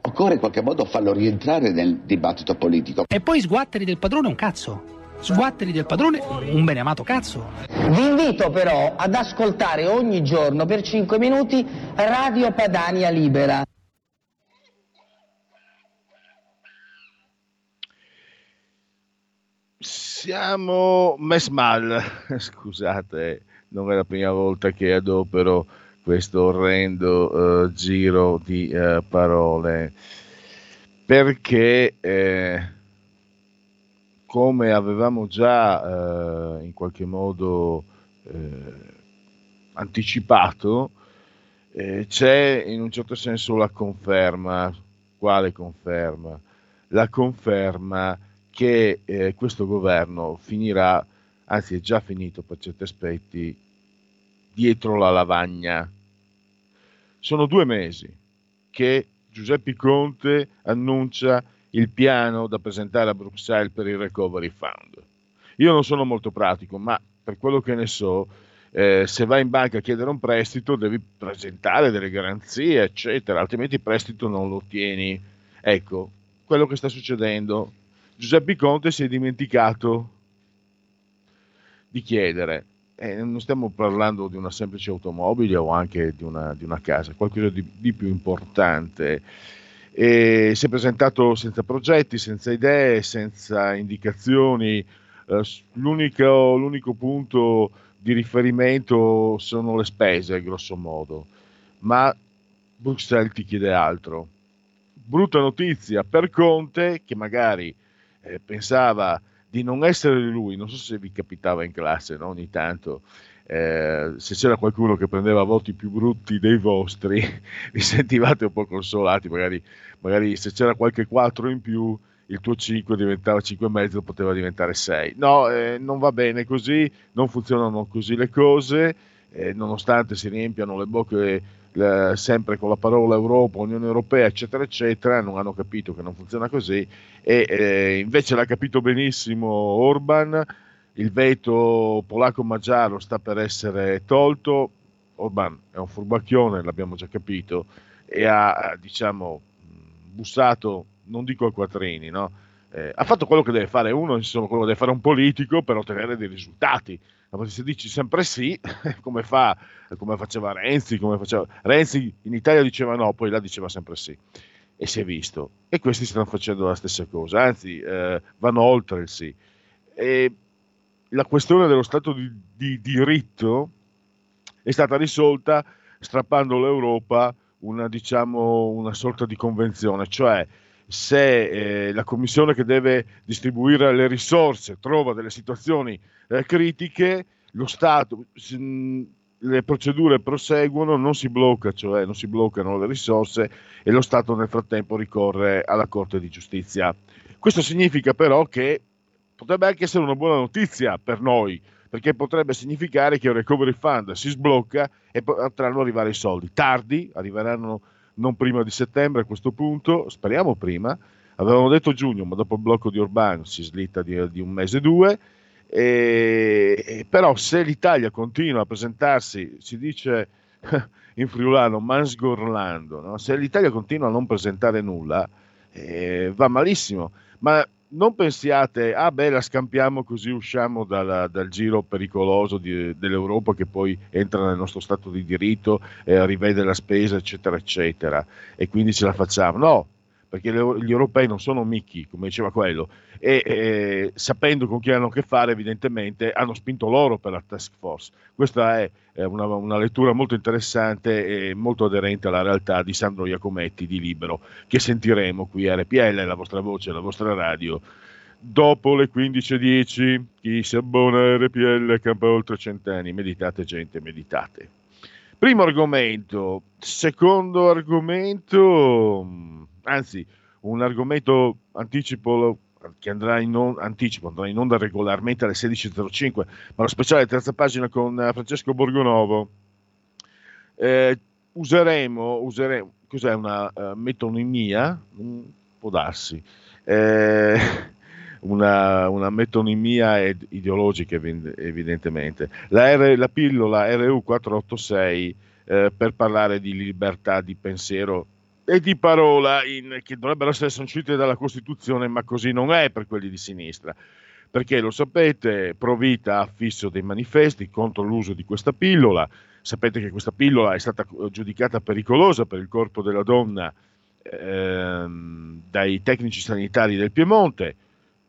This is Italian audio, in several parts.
Occorre in qualche modo farlo rientrare nel dibattito politico. E poi sguatteri del padrone un cazzo. Sguatteri del padrone un beneamato cazzo. Vi invito però ad ascoltare ogni giorno per 5 minuti Radio Padania Libera. Siamo mesmal, scusate, non è la prima volta che adopero questo orrendo uh, giro di uh, parole. Perché eh, come avevamo già uh, in qualche modo anticipato c'è in un certo senso la conferma. Quale conferma? La conferma che eh, questo governo finirà anzi è già finito per certi aspetti dietro la lavagna sono due mesi che Giuseppe Conte annuncia il piano da presentare a Bruxelles per il Recovery Fund. Io non sono molto pratico, ma per quello che ne so, eh, se vai in banca a chiedere un prestito devi presentare delle garanzie, eccetera, altrimenti il prestito non lo ottieni. Ecco, quello che sta succedendo. Giuseppe Conte si è dimenticato di chiedere eh, non stiamo parlando di una semplice automobile o anche di una, di una casa, qualcosa di, di, più importante. E si è presentato senza progetti, senza idee, senza indicazioni. Eh, l'unico, l'unico punto di riferimento sono le spese, grosso modo. Ma Bruxelles ti chiede altro. Brutta notizia per Conte, che magari eh, pensava di non essere lui, non so se vi capitava in classe no? ogni tanto, eh, se c'era qualcuno che prendeva voti più brutti dei vostri, vi sentivate un po' consolati, magari, magari se c'era qualche 4 in più, il tuo 5 diventava 5,5, poteva diventare 6. No, eh, non va bene così, non funzionano così le cose, eh, nonostante si riempiano le bocche eh, sempre con la parola Europa, Unione Europea, eccetera, eccetera, non hanno capito che non funziona così e eh, invece l'ha capito benissimo Orban, il veto polacco-maggiaro sta per essere tolto, Orban è un furbacchione, l'abbiamo già capito, e ha, diciamo, bussato, non dico a quattrini, no? eh, ha fatto quello che deve fare uno, insomma, quello che deve fare un politico per ottenere dei risultati. Se dici sempre sì, come, fa, come faceva Renzi, come faceva... Renzi in Italia diceva no, poi là diceva sempre sì. E si è visto. E questi stanno facendo la stessa cosa, anzi eh, vanno oltre il sì. E la questione dello Stato di, di diritto è stata risolta strappando all'Europa una, diciamo, una sorta di convenzione, cioè se eh, la commissione che deve distribuire le risorse trova delle situazioni eh, critiche, lo Stato, mh, le procedure proseguono, non si blocca, cioè non si bloccano le risorse e lo Stato nel frattempo ricorre alla Corte di Giustizia. Questo significa però che potrebbe anche essere una buona notizia per noi, perché potrebbe significare che il recovery fund si sblocca e potranno arrivare i soldi. Tardi, arriveranno non prima di settembre a questo punto, speriamo prima. Avevamo detto giugno, ma dopo il blocco di Orban si slitta di, di un mese o due. E, però se l'Italia continua a presentarsi, si dice in friulano, mansgorlando, no? se l'Italia continua a non presentare nulla, eh, va malissimo. Ma non pensiate, ah beh, la scampiamo così usciamo dalla, dal giro pericoloso di, dell'Europa che poi entra nel nostro Stato di diritto, eh, rivede la spesa, eccetera, eccetera, e quindi ce la facciamo. No, perché gli europei non sono Mickey, come diceva quello, e eh, sapendo con chi hanno a che fare, evidentemente hanno spinto loro per la task force. Questa è una, una, lettura molto interessante e molto aderente alla realtà di Sandro Iacometti di Libero, che sentiremo qui a RPL, la vostra voce, la vostra radio. Dopo le 15.10, chi si abbona a RPL campa oltre cent'anni. Meditate, gente, meditate. Primo argomento. Secondo argomento anzi un argomento anticipo che andrà in onda, anticipo, andrà in onda regolarmente alle 16.05, ma lo speciale terza pagina con eh, Francesco Borgonovo. Eh, useremo, useremo, cos'è una uh, metonimia? Mm, può darsi. Eh, una, una, metonimia ed, ideologica evidentemente. La, R, la pillola RU486 eh, per parlare di libertà di pensiero e di parola in, che dovrebbero essere sancite dalla Costituzione, ma così non è per quelli di sinistra. Perché lo sapete, Provita ha affisso dei manifesti contro l'uso di questa pillola. Sapete che questa pillola è stata giudicata pericolosa per il corpo della donna ehm, dai tecnici sanitari del Piemonte.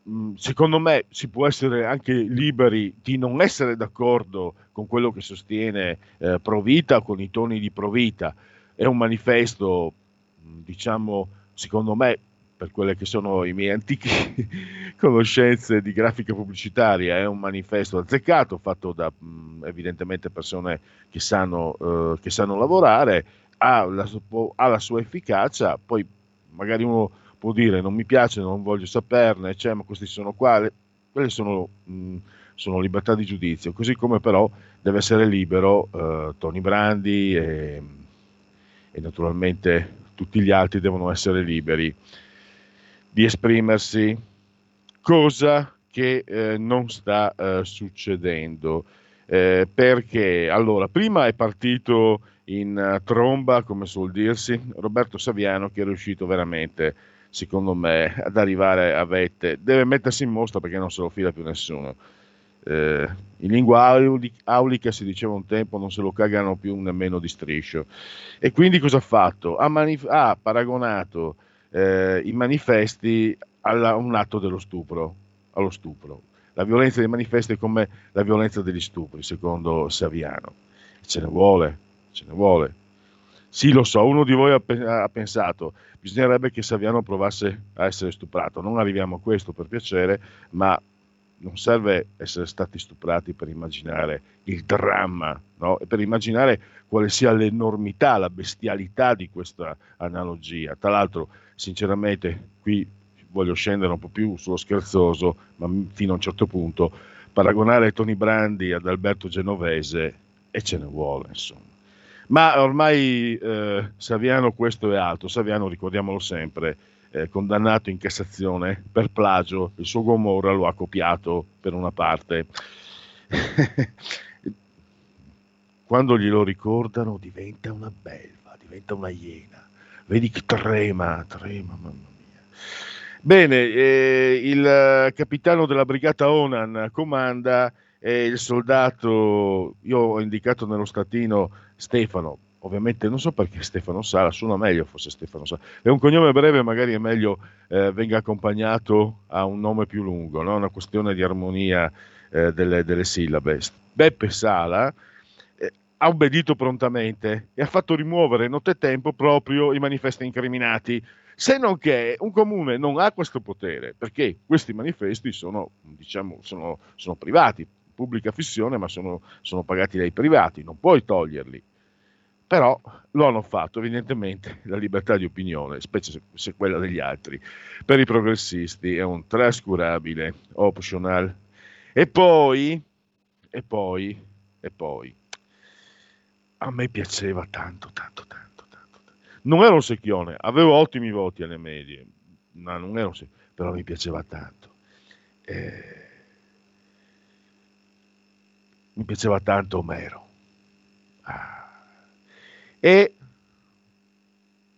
Mm, secondo me si può essere anche liberi di non essere d'accordo con quello che sostiene eh, Provita con i toni di Provita. È un manifesto diciamo, secondo me, per quelle che sono i miei antichi conoscenze di grafica pubblicitaria, è un manifesto azzeccato, fatto da mh, evidentemente persone che sanno, eh, che sanno lavorare, ha la, ha la, sua efficacia, poi magari uno può dire non mi piace, non voglio saperne, cioè, ma questi sono qua, quelle sono, mh, sono libertà di giudizio, così come però deve essere libero eh, Tony Brandi e, e naturalmente tutti gli altri devono essere liberi di esprimersi, cosa che eh, non sta eh, succedendo. Eh, perché allora, prima è partito in uh, tromba, come suol dirsi, Roberto Saviano che è riuscito veramente, secondo me, ad arrivare a vette. Deve mettersi in mostra perché non se lo fila più nessuno eh, in lingua aulica si diceva un tempo non se lo cagano più nemmeno di striscio e quindi cosa ha fatto? Ha, manif- ha paragonato eh, i manifesti a un atto dello stupro, allo stupro. La violenza dei manifesti è come la violenza degli stupri, secondo Saviano. Ce ne vuole, ce ne vuole. Sì, lo so, uno di voi ha, ha pensato, bisognerebbe che Saviano provasse a essere stuprato. Non arriviamo a questo per piacere, ma non serve essere stati stuprati per immaginare il dramma no? e per immaginare quale sia l'enormità, la bestialità di questa analogia. Tra l'altro, sinceramente, qui voglio scendere un po' più sullo scherzoso, ma fino a un certo punto, paragonare Tony Brandi ad Alberto Genovese e ce ne vuole, insomma. Ma ormai eh, Saviano questo è altro, Saviano ricordiamolo sempre, eh, condannato in Cassazione per plagio, il suo Gomorra lo ha copiato per una parte. Quando glielo ricordano diventa una belva, diventa una iena. Vedi che trema, trema, mamma mia. Bene, eh, il capitano della brigata Onan comanda e il soldato, io ho indicato nello statino Stefano, ovviamente non so perché Stefano Sala, suona meglio forse Stefano Sala, è un cognome breve, magari è meglio eh, venga accompagnato a un nome più lungo, no? una questione di armonia eh, delle, delle, sillabe. Beppe Sala eh, ha obbedito prontamente e ha fatto rimuovere nottetempo proprio i manifesti incriminati, se non che un comune non ha questo potere, perché questi manifesti sono, diciamo, sono, sono privati, pubblica fissione, ma sono, sono pagati dai privati, non puoi toglierli però lo hanno fatto evidentemente la libertà di opinione, specie se, se quella degli altri, per i progressisti è un trascurabile optional. E poi, e poi, e poi, a me piaceva tanto, tanto, tanto, tanto. tanto. Non ero un secchione, avevo ottimi voti alle medie, ma non ero un secchione, però mi piaceva tanto. Eh, mi piaceva tanto Omero. Ah e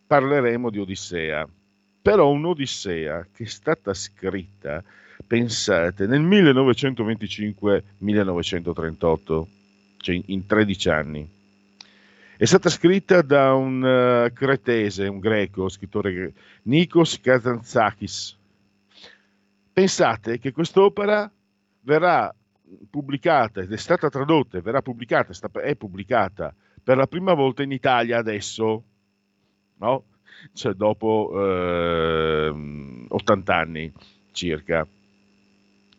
parleremo di Odissea. però un'Odissea che è stata scritta, pensate, nel 1925-1938, cioè in 13 anni. È stata scritta da un uh, cretese, un greco, scrittore Nikos Kazantzakis. Pensate che quest'opera verrà pubblicata ed è stata tradotta e verrà pubblicata, è pubblicata per la prima volta in Italia adesso, no? cioè dopo eh, 80 anni circa.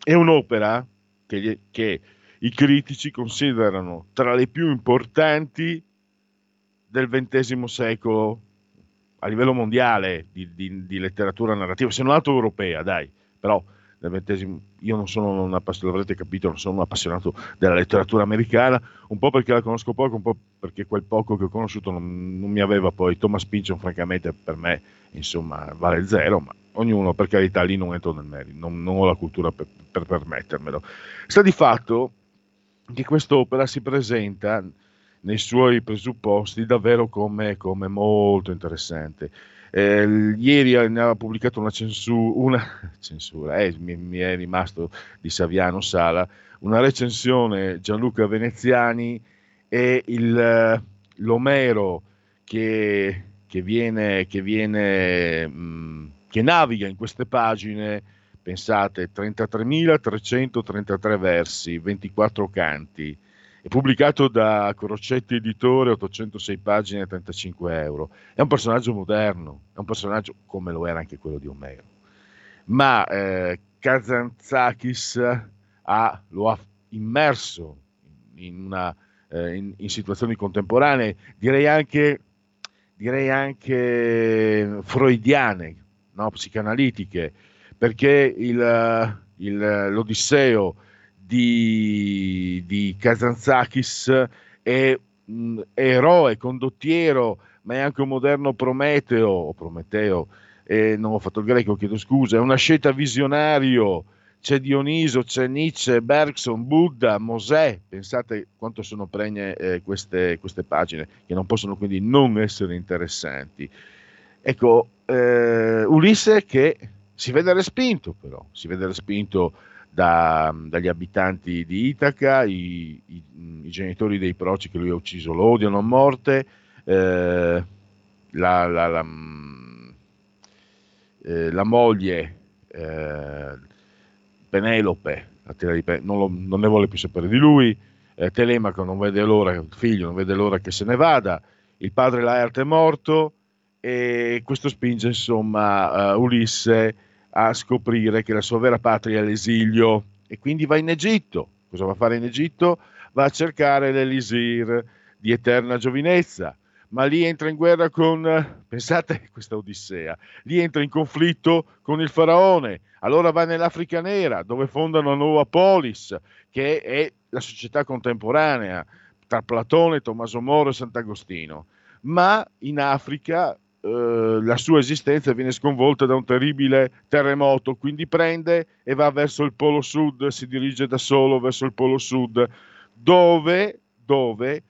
È un'opera che, che i critici considerano tra le più importanti del XX secolo a livello mondiale di, di, di letteratura narrativa, se non altro europea, dai, però io non sono un appassionato, l'avrete capito, non sono un appassionato della letteratura americana, un po' perché la conosco poco, un po' perché quel poco che ho conosciuto non, non mi aveva poi. Thomas Pynchon, francamente, per me, insomma, vale zero, ma ognuno, per carità, lì non entro nel merito, non, non ho la cultura per, per permettermelo. Sta di fatto che quest'opera si presenta nei suoi presupposti davvero come, come molto interessante. Eh, ieri ne ha pubblicato una, censu- una censura, eh, mi, mi, è rimasto di Saviano Sala, una recensione Gianluca Veneziani e il, l'Omero che, che viene, che, viene mh, che naviga in queste pagine, pensate, 33.333 versi, 24 canti, è pubblicato da Crocetti Editore, 806 pagine, 35 euro. È un personaggio moderno, è un personaggio come lo era anche quello di Omero. Ma eh, Kazantzakis ha, lo ha immerso in, una, eh, in, in situazioni contemporanee, direi anche, direi anche freudiane, no? psicanalitiche, perché il, il, l'Odisseo di, di Kazantzakis è un eroe, condottiero, ma è anche un moderno Prometeo, o Prometeo, eh, non ho fatto il greco, chiedo scusa, è una scelta visionario, c'è Dioniso, c'è Nietzsche, Bergson, Buddha, Mosè, pensate quanto sono pregne eh, queste, queste, pagine, che non possono quindi non essere interessanti. Ecco, eh, Ulisse che si vede respinto però, si vede respinto da, dagli abitanti di Itaca, i, i, i, genitori dei proci che lui ha ucciso lo odiano a morte, eh, la, la, la, eh, la, moglie eh, Penelope, non, lo, non, ne vuole più sapere di lui, eh, Telemaco non vede l'ora, il figlio non vede l'ora che se ne vada, il padre Laerte è morto e questo spinge insomma uh, Ulisse a scoprire che la sua vera patria è l'esilio. E quindi va in Egitto. Cosa va a fare in Egitto? Va a cercare l'elisir di eterna giovinezza, ma lì entra in guerra con, pensate questa odissea, lì entra in conflitto con il faraone, allora va nell'Africa nera dove fonda una nuova polis che è la società contemporanea tra Platone, Tommaso Moro e Sant'Agostino, ma in Africa eh, la sua esistenza viene sconvolta da un terribile terremoto, quindi prende e va verso il polo sud, si dirige da solo verso il polo sud, dove, dove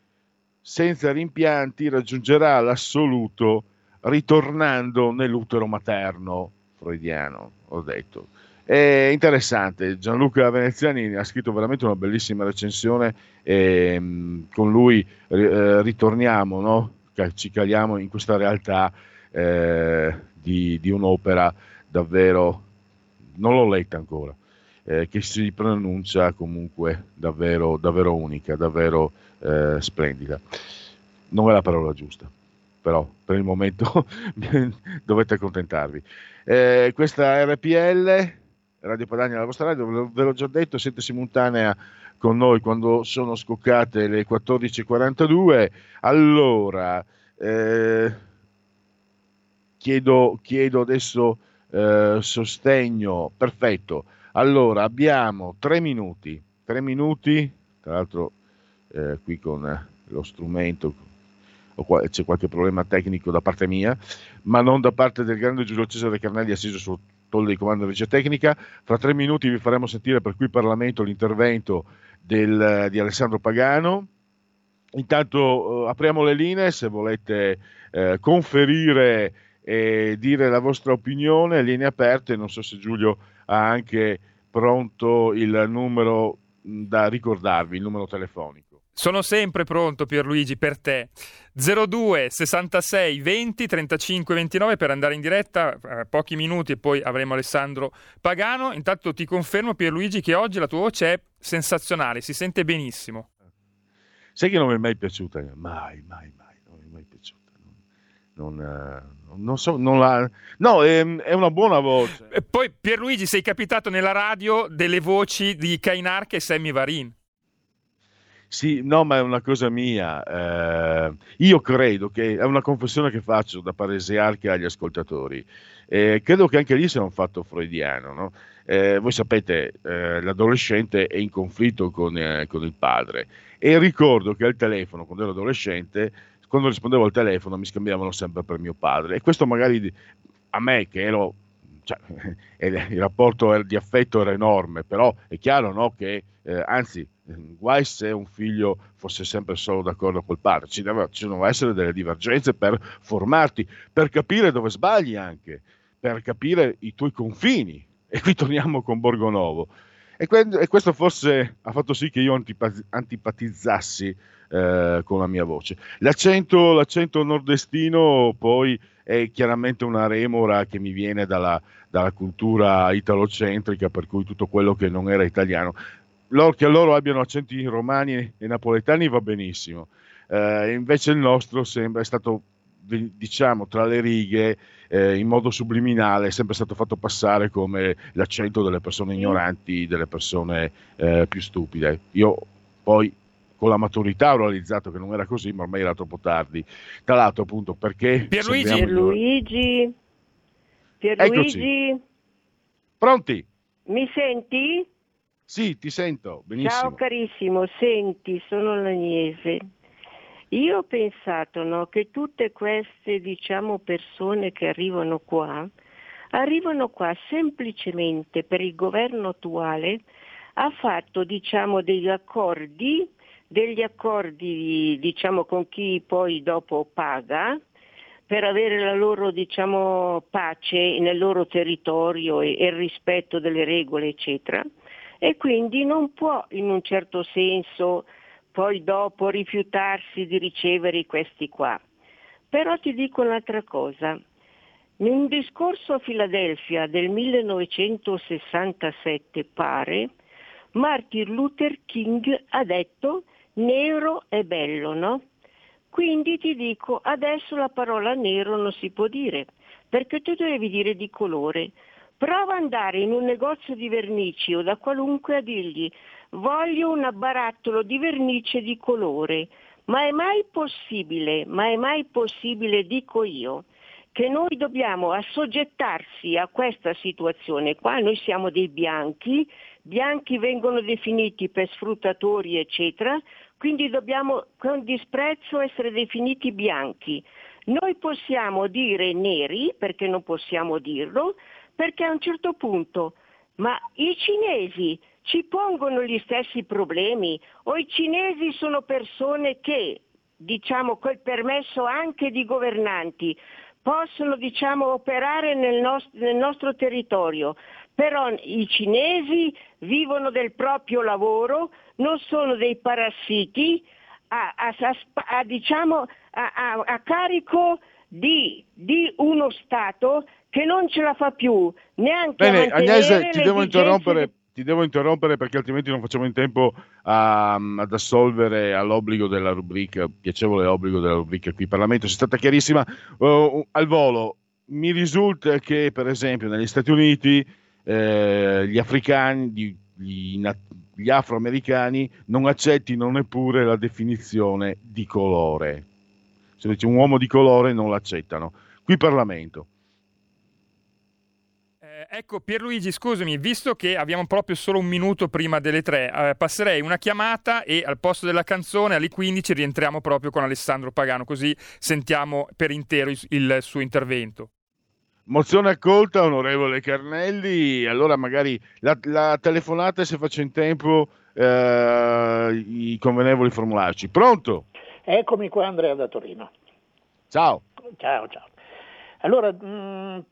senza rimpianti raggiungerà l'assoluto ritornando nell'utero materno freudiano, ho detto. È interessante, Gianluca Veneziani ha scritto veramente una bellissima recensione e mm, con lui eh, ritorniamo no? Ci caliamo in questa realtà eh, di, di, un'opera davvero, non l'ho letta ancora, eh, che si pronuncia comunque davvero, davvero unica, davvero eh, splendida. Non è la parola giusta, però per il momento dovete accontentarvi. Eh, questa RPL, Radio Padania, la vostra radio, ve l'ho già detto, siete simultanea con noi quando sono scoccate le 14.42. Allora, eh, chiedo, chiedo, adesso eh, sostegno. Perfetto. Allora, abbiamo tre minuti. Tre minuti, tra l'altro eh, qui con lo strumento c'è qualche problema tecnico da parte mia, ma non da parte del grande Giulio Cesare Carnelli assiso tolle di comando di regia tecnica. Fra tre minuti vi faremo sentire per qui Parlamento l'intervento del, di Alessandro Pagano. Intanto eh, apriamo le linee se volete eh, conferire e dire la vostra opinione, linee aperte, non so se Giulio ha anche pronto il numero da ricordarvi, il numero telefonico. Sono sempre pronto Pierluigi per te. 02 66 20 35 29 per andare in diretta, eh, pochi minuti e poi avremo Alessandro Pagano. Intanto ti confermo Pierluigi che oggi la tua voce è sensazionale, si sente benissimo. Sai che non mi è mai piaciuta? Mai, mai, mai, non mi è mai piaciuta. Non, uh, non so, non la... No, è, è, una buona voce. E poi Pierluigi sei capitato nella radio delle voci di Kainark e Sammy Varin. Sì, no, ma è una cosa mia. Eh, io credo che è una confessione che faccio da paresiarchi agli ascoltatori. Eh, credo che anche lì sia un fatto freudiano. No? Eh, voi sapete, eh, l'adolescente è in conflitto con, eh, con, il padre. E ricordo che al telefono, quando ero adolescente, quando rispondevo al telefono mi scambiavano sempre per mio padre. E questo magari a me, che ero cioè, il rapporto di affetto era enorme, però è chiaro no, che, eh, anzi, guai se un figlio fosse sempre solo d'accordo col padre, ci, devono essere delle divergenze per formarti, per capire dove sbagli anche, per capire i tuoi confini. E qui torniamo con Borgonovo. E, que- e questo forse ha fatto sì che io antipaz- antipatizzassi eh, con la mia voce. L'accento, l'accento nordestino poi è chiaramente una remora che mi viene dalla, dalla cultura italocentrica, per cui tutto quello che non era italiano loro, che loro abbiano accenti romani e napoletani va benissimo. Eh, invece il nostro sembra è stato diciamo tra le righe eh, in modo subliminale è sempre stato fatto passare come l'accento delle persone ignoranti, delle persone eh, più stupide. Io poi con la maturità ho realizzato che non era così, ma ormai era troppo tardi. Tra l'altro, appunto, perché Pierluigi, Pierluigi, Pierluigi. Pronti? Mi senti? Sì, ti sento, benissimo. Ciao carissimo, senti, sono l'Agnese. Io ho pensato no, che tutte queste diciamo, persone che arrivano qua, arrivano qua semplicemente per il governo attuale, ha fatto diciamo, degli accordi, degli accordi diciamo, con chi poi dopo paga, per avere la loro diciamo, pace nel loro territorio e, e il rispetto delle regole, eccetera e quindi non può in un certo senso poi dopo rifiutarsi di ricevere questi qua. Però ti dico un'altra cosa. In un discorso a Filadelfia del 1967 pare, Martin Luther King ha detto nero è bello, no? Quindi ti dico, adesso la parola nero non si può dire, perché tu devi dire di colore. Prova ad andare in un negozio di vernici o da qualunque a dirgli voglio un barattolo di vernice di colore. Ma è mai possibile, ma è mai possibile, dico io, che noi dobbiamo assoggettarsi a questa situazione qua, noi siamo dei bianchi, bianchi vengono definiti per sfruttatori eccetera, quindi dobbiamo con disprezzo essere definiti bianchi. Noi possiamo dire neri, perché non possiamo dirlo, perché a un certo punto, ma i cinesi ci pongono gli stessi problemi? O i cinesi sono persone che, diciamo, col permesso anche di governanti, possono diciamo, operare nel, nost- nel nostro territorio, però i cinesi vivono del proprio lavoro, non sono dei parassiti a, a, a, diciamo, a carico di, di uno Stato che non ce la fa più neanche Bene, Agnese, ti devo, interrompere, ti devo interrompere perché altrimenti non facciamo in tempo a, ad assolvere all'obbligo della rubrica, piacevole obbligo della rubrica qui in Parlamento. Sei stata chiarissima. Uh, al volo, mi risulta che per esempio negli Stati Uniti eh, gli africani, gli, gli, gli afroamericani non accettino neppure la definizione di colore. Se dice un uomo di colore non l'accettano. Qui Parlamento ecco Pierluigi, scusami, visto che abbiamo proprio solo un minuto prima delle tre, eh, passerei una chiamata e al posto della canzone alle 15 rientriamo proprio con Alessandro Pagano, così sentiamo per intero il, il suo intervento. Mozione accolta, onorevole Carnelli. Allora magari la, la telefonata se faccio in tempo eh, i convenevoli formularci. Pronto? Eccomi qua Andrea da Torino. Ciao. Ciao, ciao. Allora, mh,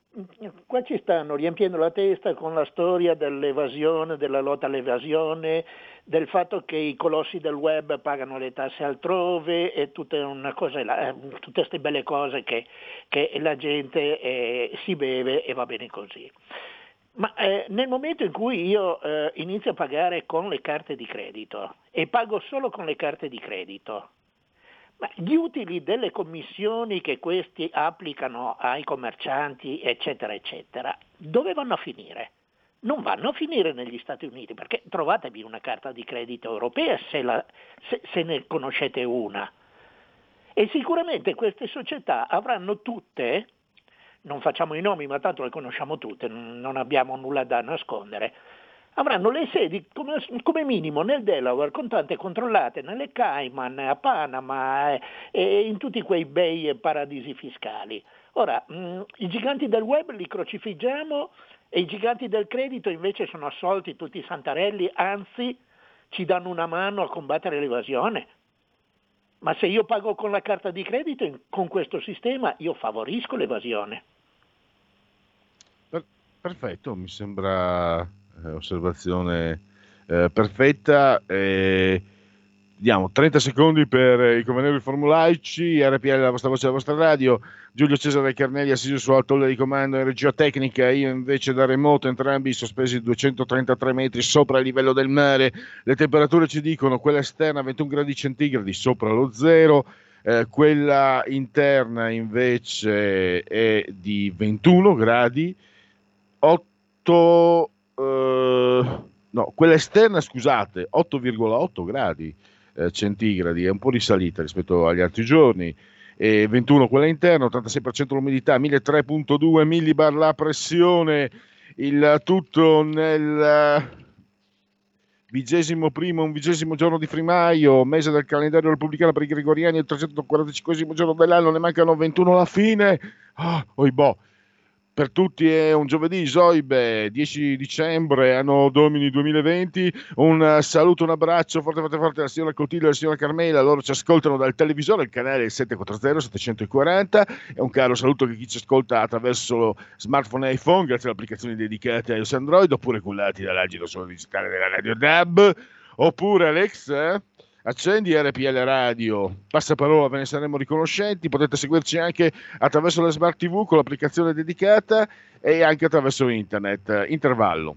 qua ci stanno riempiendo la testa con la storia dell'evasione, della lotta all'evasione, del fatto che i colossi del web pagano le tasse altrove e tutte, cosa, eh, tutte queste belle cose che, che la gente eh, si beve e va bene così. Ma eh, nel momento in cui io eh, inizio a pagare con le carte di credito e pago solo con le carte di credito, gli utili delle commissioni che questi applicano ai commercianti, eccetera, eccetera, dove vanno a finire? Non vanno a finire negli Stati Uniti, perché trovatevi una carta di credito europea se, la, se, se ne conoscete una. E sicuramente queste società avranno tutte, non facciamo i nomi, ma tanto le conosciamo tutte, non abbiamo nulla da nascondere, avranno le sedi come, come, minimo nel Delaware con tante controllate nelle Cayman, a Panama eh, e in tutti quei bei paradisi fiscali. Ora, mh, mm, i giganti del web li crocifiggiamo e i giganti del credito invece sono assolti tutti i santarelli, anzi ci danno una mano a combattere l'evasione. Ma se io pago con la carta di credito con questo sistema, io favorisco l'evasione. Perfetto, mi sembra osservazione eh, perfetta. Eh, diamo 30 secondi per i convenevoli formulaici, RPL la vostra voce, la vostra radio, Giulio Cesare Carnelli assiso su altolla di comando in regia tecnica, io invece da remoto, entrambi sospesi 233 metri sopra il livello del mare, le temperature ci dicono quella esterna 21 gradi centigradi sopra lo zero, eh, quella interna invece è di 21 gradi, 8 eh, no, quella esterna, scusate, 8,8 gradi eh, centigradi, è un po' risalita rispetto agli altri giorni. E 21 quella interna, 86% l'umidità, 1003.2 millibar la pressione, il tutto nel vigesimo primo, un vigesimo giorno di primaio, mese del calendario repubblicano per i gregoriani, il 345 giorno dell'anno, ne mancano 21 alla fine. Ah, oibò per tutti è un giovedì, Zoibe, 10 dicembre, anno domini 2020. Un saluto, un abbraccio forte, forte, forte alla signora Cotillo e alla signora Carmela. Loro ci ascoltano dal televisore, il canale 740-740. E un caro saluto a chi ci ascolta attraverso smartphone e iPhone, grazie alle applicazioni dedicate a iOS Android, oppure cullati dall'agito suono digitale della Radio DAB. Oppure Alex, eh? Accendi RPL Radio, passa parola, ve ne saremo riconoscenti, potete seguirci anche attraverso la Smart TV con l'applicazione dedicata e anche attraverso internet. Intervallo.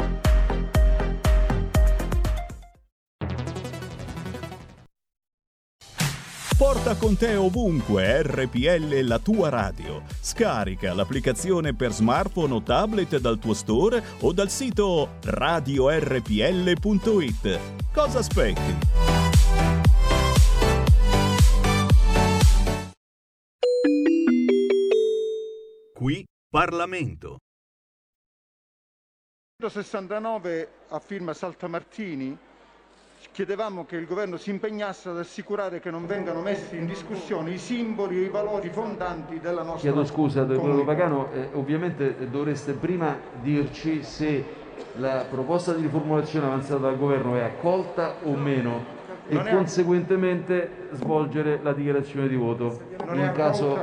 Porta con te ovunque RPL la tua radio. Scarica l'applicazione per smartphone o tablet dal tuo store o dal sito radiorpl.it. Cosa aspetti? Qui Parlamento. 169 a firma Saltamartini chiedevamo che il governo si impegnasse ad assicurare che non vengano messi in discussione i simboli e i valori fondanti della nostra Chiedo scusa, dottor Pagano, eh, ovviamente dovreste prima dirci se la proposta di riformulazione avanzata dal governo è accolta o meno e non conseguentemente svolgere la dichiarazione di voto in caso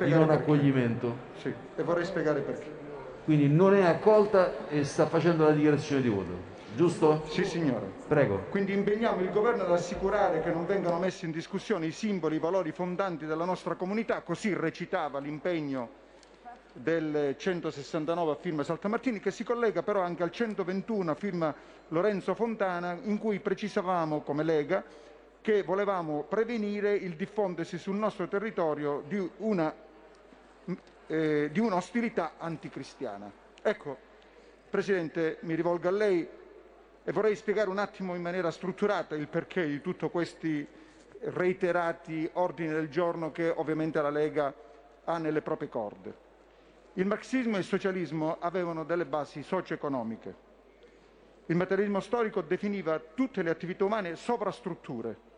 di non accoglimento. Sì, e vorrei spiegare perché. Quindi non è accolta e sta facendo la dichiarazione di voto giusto? Sì, signore. Prego. Quindi impegniamo il governo ad assicurare che non vengano messi in discussione i simboli, i valori fondanti della nostra comunità, così recitava l'impegno del 169 a firma Saltamartini, che si collega però anche al 121 a firma Lorenzo Fontana, in cui precisavamo come Lega che volevamo prevenire il diffondersi sul nostro territorio di, una, eh, di un'ostilità anticristiana. Ecco, Presidente, mi rivolgo a lei e vorrei spiegare un attimo in maniera strutturata il perché di tutti questi reiterati ordini del giorno che ovviamente la Lega ha nelle proprie corde. Il marxismo e il socialismo avevano delle basi socio-economiche. Il materialismo storico definiva tutte le attività umane sovrastrutture.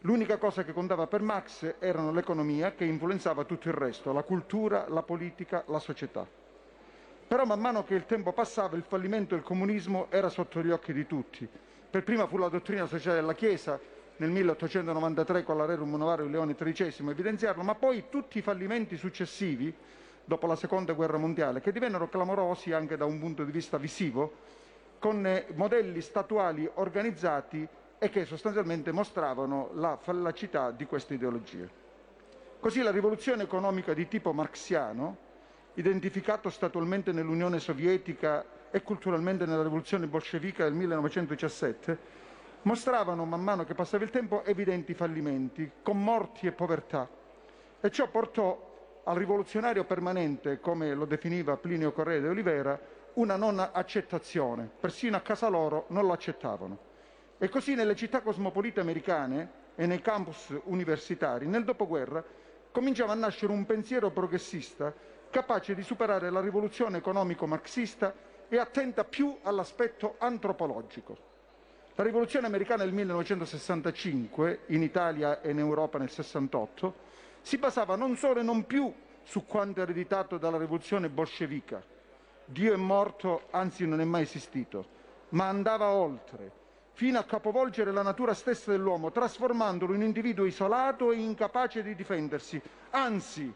L'unica cosa che contava per Marx erano l'economia che influenzava tutto il resto, la cultura, la politica, la società. Però man mano che il tempo passava il fallimento del comunismo era sotto gli occhi di tutti. Per prima fu la dottrina sociale della Chiesa, nel 1893 con la Rerum Novarum Leone XIII evidenziarlo, ma poi tutti i fallimenti successivi, dopo la seconda guerra mondiale, che divennero clamorosi anche da un punto di vista visivo, con eh, modelli statuali organizzati e che sostanzialmente mostravano la fallacità di queste ideologie. Così la rivoluzione economica di tipo marxiano, identificato statualmente nell'Unione Sovietica e culturalmente nella rivoluzione bolscevica del 1917, mostravano man mano che passava il tempo evidenti fallimenti, con morti e povertà. E ciò portò al rivoluzionario permanente, come lo definiva Plinio Correa de Olivera, una non accettazione. Persino a casa loro non lo accettavano. E così nelle città cosmopolite americane e nei campus universitari, nel dopoguerra, cominciava a nascere un pensiero progressista capace di superare la rivoluzione economico-marxista e attenta più all'aspetto antropologico. La rivoluzione americana del 1965, in Italia e in Europa nel 68, si basava non solo e non più su quanto ereditato dalla rivoluzione bolscevica, Dio è morto, anzi non è mai esistito, ma andava oltre, fino a capovolgere la natura stessa dell'uomo, trasformandolo in individuo isolato e incapace di difendersi. Anzi,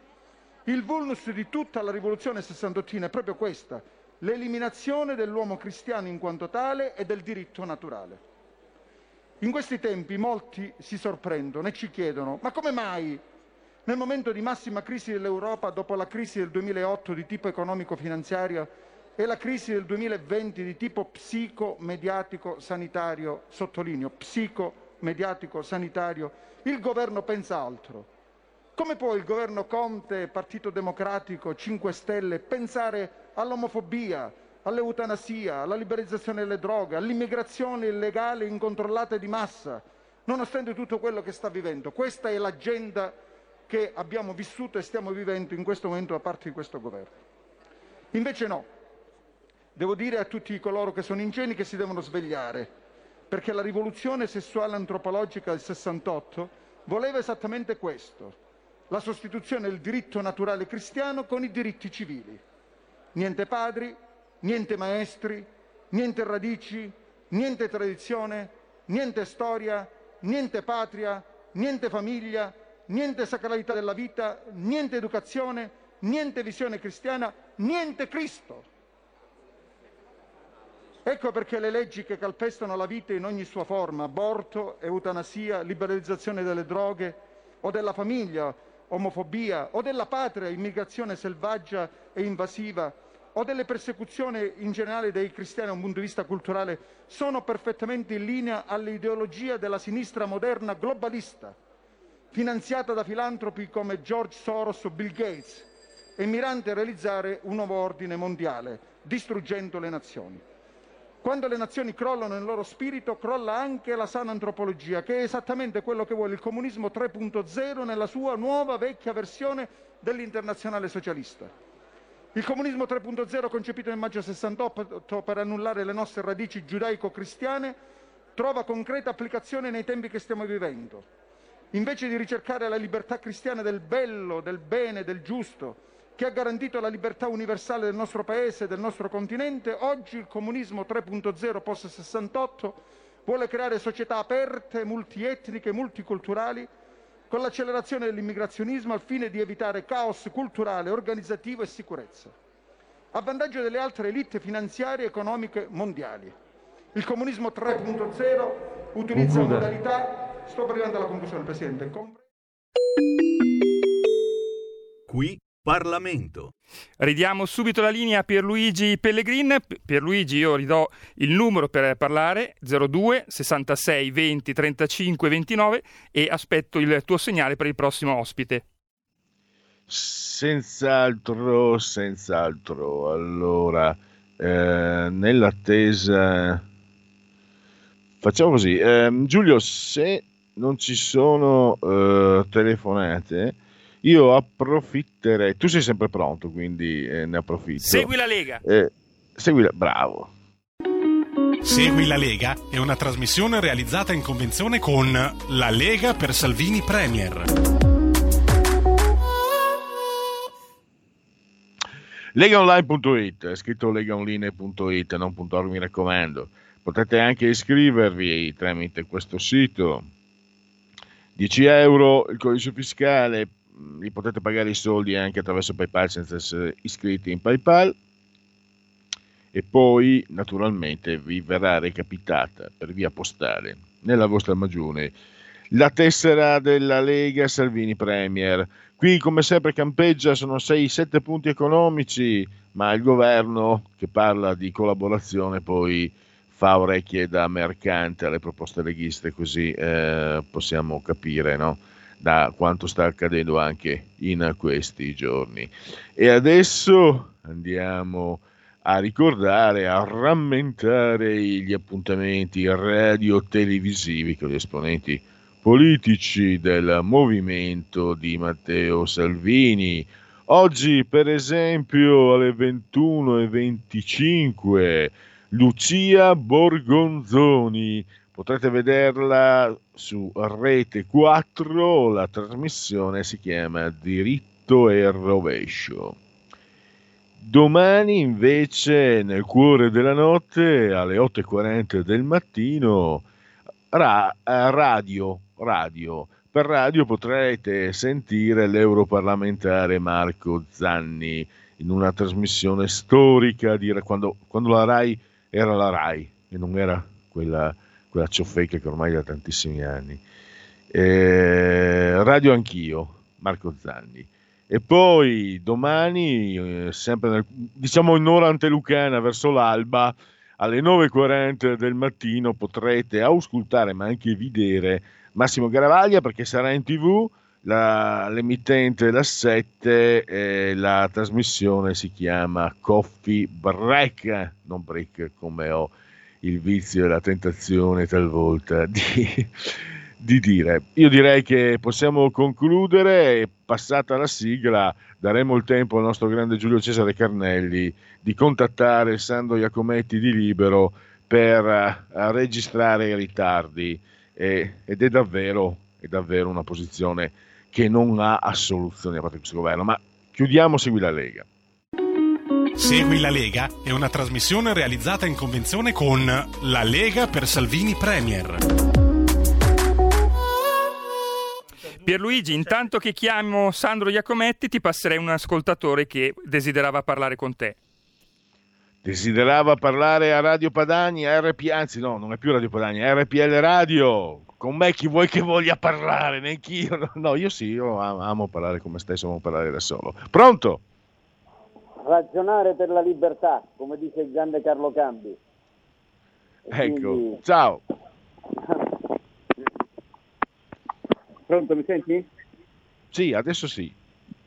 il vulnus di tutta la rivoluzione sessantottina è proprio questa, l'eliminazione dell'uomo cristiano in quanto tale e del diritto naturale. In questi tempi molti si sorprendono e ci chiedono ma come mai nel momento di massima crisi dell'Europa dopo la crisi del 2008 di tipo economico-finanziario e la crisi del 2020 di tipo psico-mediatico-sanitario, sottolineo psico-mediatico-sanitario, il governo pensa altro. Come può il governo Conte, Partito Democratico, 5 Stelle pensare all'omofobia, all'eutanasia, alla liberalizzazione delle droghe, all'immigrazione illegale e incontrollata di massa, nonostante tutto quello che sta vivendo. Questa è l'agenda che abbiamo vissuto e stiamo vivendo in questo momento da parte di questo governo. Invece no. Devo dire a tutti coloro che sono ingenui che si devono svegliare, perché la rivoluzione sessuale antropologica del 68 voleva esattamente questo, la sostituzione del diritto naturale cristiano con i diritti civili. Niente padri, niente maestri, niente radici, niente tradizione, niente storia, niente patria, niente famiglia, niente sacralità della vita, niente educazione, niente visione cristiana, niente Cristo. Ecco perché le leggi che calpestano la vita in ogni sua forma, aborto, eutanasia, liberalizzazione delle droghe o della famiglia, omofobia o della patria, immigrazione selvaggia e invasiva, o delle persecuzioni in generale dei cristiani da un punto di vista culturale sono perfettamente in linea all'ideologia della sinistra moderna globalista, finanziata da filantropi come George Soros o Bill Gates e mirante a realizzare un nuovo ordine mondiale, distruggendo le nazioni. Quando le nazioni crollano nel loro spirito, crolla anche la sana antropologia, che è esattamente quello che vuole il comunismo 3.0 nella sua nuova vecchia versione dell'internazionale socialista. Il comunismo 3.0 concepito nel maggio 68 per annullare le nostre radici giudaico-cristiane trova concreta applicazione nei tempi che stiamo vivendo. Invece di ricercare la libertà cristiana del bello, del bene, del giusto, che ha garantito la libertà universale del nostro paese e del nostro continente, oggi il comunismo 3.0 post 68 vuole creare società aperte, multietniche, multiculturali con l'accelerazione dell'immigrazionismo al fine di evitare caos culturale, organizzativo e sicurezza, a vantaggio delle altre elite finanziarie e economiche mondiali. Il comunismo 3.0 utilizza Concluda. modalità... Sto arrivando alla conclusione, Presidente. Qui Parlamento. Ridiamo subito la linea a Pierluigi Pellegrin. P- Pierluigi, io ridò il numero per parlare 02 66 20 35 29 e aspetto il tuo segnale per il prossimo ospite. Senz'altro, senz'altro. Allora, eh, nell'attesa... Facciamo così, ehm, Giulio, se non ci sono eh, telefonate, io approfitterei. Tu sei sempre pronto, quindi eh, ne approfitto. Segui la Lega. Eh, segui la... Bravo. Segui la Lega è una trasmissione realizzata in convenzione con La Lega per Salvini Premier. Legaonline.it, è scritto legaonline.it, non .org mi raccomando. Potete anche iscrivervi tramite questo sito. 10 euro il codice fiscale, li potete pagare i soldi anche attraverso PayPal senza essere iscritti in PayPal e poi naturalmente vi verrà recapitata per via postale nella vostra magione la tessera della Lega Salvini Premier. Qui come sempre campeggia sono 6-7 punti economici, ma il governo che parla di collaborazione poi fa orecchie da mercante alle proposte leghiste, così eh, possiamo capire no? Da quanto sta accadendo anche in questi giorni. E adesso andiamo a ricordare, a rammentare gli appuntamenti radio-televisivi con gli esponenti politici del movimento di Matteo Salvini. Oggi, per esempio, alle 21.25, Lucia Borgonzoni. Potrete vederla su Rete 4, la trasmissione si chiama Diritto e Rovescio. Domani invece, nel cuore della notte, alle 8.40 del mattino, ra- radio, radio. Per radio potrete sentire l'europarlamentare Marco Zanni in una trasmissione storica, dire, quando, quando la RAI era la RAI e non era quella, quella ciofeca che ormai da tantissimi anni. Eh, radio anch'io, Marco Zanni. E poi domani, eh, sempre nel, diciamo in ora antelucana, verso l'alba, alle 9.40 del mattino potrete auscultare ma anche vedere Massimo Garavaglia perché sarà in tv, la, l'emittente da 7 e la trasmissione si chiama Coffee Break, non break come ho il vizio e la tentazione talvolta di di dire. Io direi che possiamo concludere e passata la sigla daremo il tempo al nostro grande Giulio Cesare Carnelli di contattare Sandro Iacometti di Libero per uh, registrare i ritardi e, ed è davvero, è davvero una posizione che non ha assoluzione da parte questo governo. Ma chiudiamo, segui la Lega. Segui la Lega è una trasmissione realizzata in convenzione con La Lega per Salvini Premier. Pierluigi, intanto che chiamo Sandro Iacometti, ti passerei un ascoltatore che desiderava parlare con te. Desiderava parlare a Radio Padani, a RP, anzi no, non è più Radio Padani, è RPL Radio. Con me chi vuoi che voglia parlare? Neanch'io. No, no io sì, io amo parlare con me stesso, amo parlare da solo. Pronto? Ragionare per la libertà, come dice il grande Carlo Cambi. E ecco, quindi... ciao. Pronto, mi senti? Sì, adesso sì.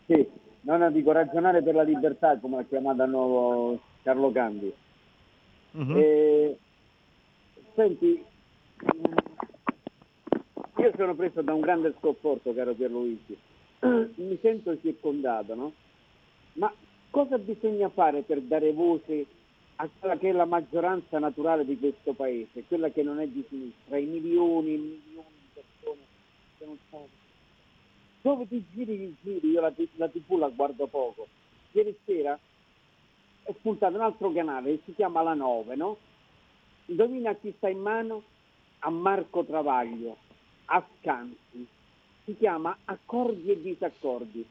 Sì, no, no, dico ragionare per la libertà, come l'ha chiamata nuovo Carlo Cambi. Uh-huh. E... Senti, io sono preso da un grande sconforto, caro Pierluigi. Mi sento circondato, no? Ma cosa bisogna fare per dare voce a quella che è la maggioranza naturale di questo paese, quella che non è di sinistra, i milioni e milioni che non sono. Dove ti giri, ti giri, io la, la tv la guardo poco. Ieri sera è spuntato un altro canale che si chiama La 9, no? Indovina chi sta in mano? A Marco Travaglio, a Scanzi. Si chiama Accordi e Disaccordi.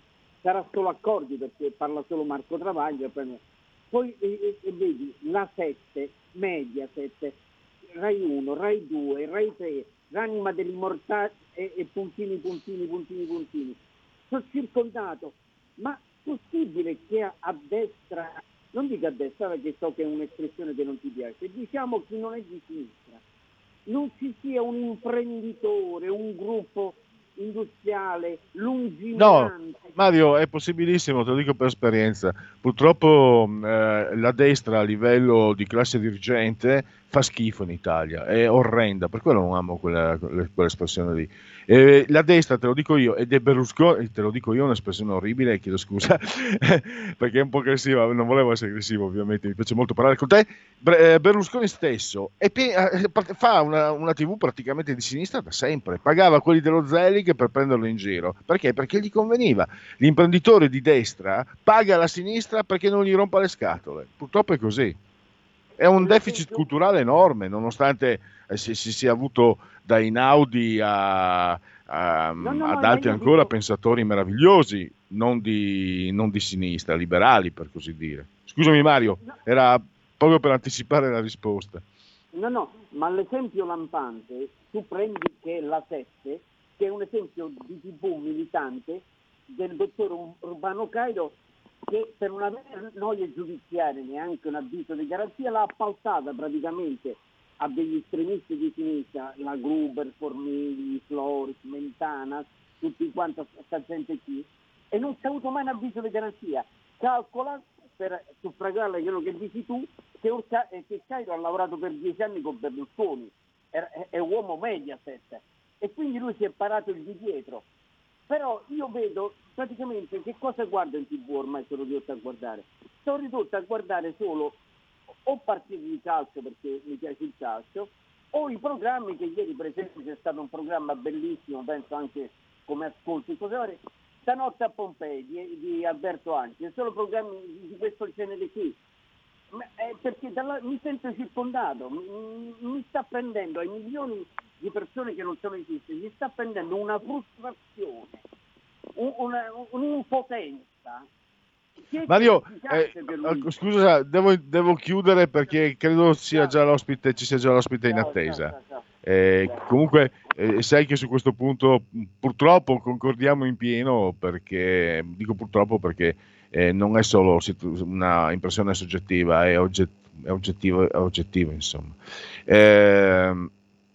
Sarà solo accordi perché parla solo Marco Travaglio. Poi e, e, vedi la 7, Mediaset, Rai 1, Rai 2, Rai 3, l'anima dell'immortale e, e puntini, puntini, puntini, puntini. Sono circondato, ma possibile che a, a destra, non dico a destra perché so che è un'espressione che non ti piace, diciamo chi non è di sinistra, non ci sia un imprenditore, un gruppo industriale, No, lungimirante. Mario, è possibilissimo, te lo dico per esperienza. Purtroppo eh, la destra a livello di classe dirigente fa schifo in Italia, è orrenda, per quello non amo quella, quell'espressione lì. Eh, la destra, te lo dico io, ed è Berlusconi, te lo dico io, è un'espressione orribile, chiedo scusa, perché è un po' aggressiva, non volevo essere aggressivo ovviamente, mi piace molto parlare con te. Eh, Berlusconi stesso è pie- eh, fa una, una TV praticamente di sinistra da sempre, pagava quelli dello Zelig per prenderlo in giro. Perché? Perché gli conveniva. L'imprenditore di destra paga la sinistra perché non gli rompa le scatole. Purtroppo è così. È un deficit culturale enorme, nonostante eh, si, si sia avuto da Inaudi a, a- No, no, ad altri ancora dico- pensatori meravigliosi, non di, non di sinistra, liberali per così dire. Scusami Mario, era proprio per anticipare la risposta. No, no, ma l'esempio lampante, tu prendi che la 7, che è un esempio di TV militante del dottor Ur- Urbano Cairo che per non avere noie giudiziarie, neanche un avviso di garanzia, l'ha appaltata praticamente a degli estremisti di sinistra, la Gruber, Formigli, Floris, Mentana, tutti quanti sta gente qui, e non si è avuto mai un avviso di garanzia. Calcola, per suffragarla quello che dici tu, che, Urca- eh, che Cairo ha lavorato per dieci anni con Berlusconi, è, è- è uomo Mediaset, e quindi lui si è parato il di dietro. Però io vedo praticamente che cosa guardo in tv ormai sono ridotto a guardare. Sono ridotto a guardare solo o partite di calcio perché mi piace il calcio, o i programmi che ieri per esempio c'è stato un programma bellissimo, penso anche come ascolti, cose varie, Stanotte a Pompei di, di Alberto Anci, solo programmi di questo genere qui. Eh, perché dalla- mi sento circondato, mi, mi sta prendendo ai milioni di persone che non sono esiste, mi sta prendendo una frustrazione, un- una- un'impotenza. Mario, eh, eh, scusa, devo, devo chiudere perché credo sia già l'ospite, ci sia già l'ospite in attesa. Eh, comunque eh, sai che su questo punto purtroppo concordiamo in pieno perché, dico purtroppo perché eh, non è solo una impressione soggettiva, è, ogget- è oggettivo, è oggettivo, insomma. Ehm,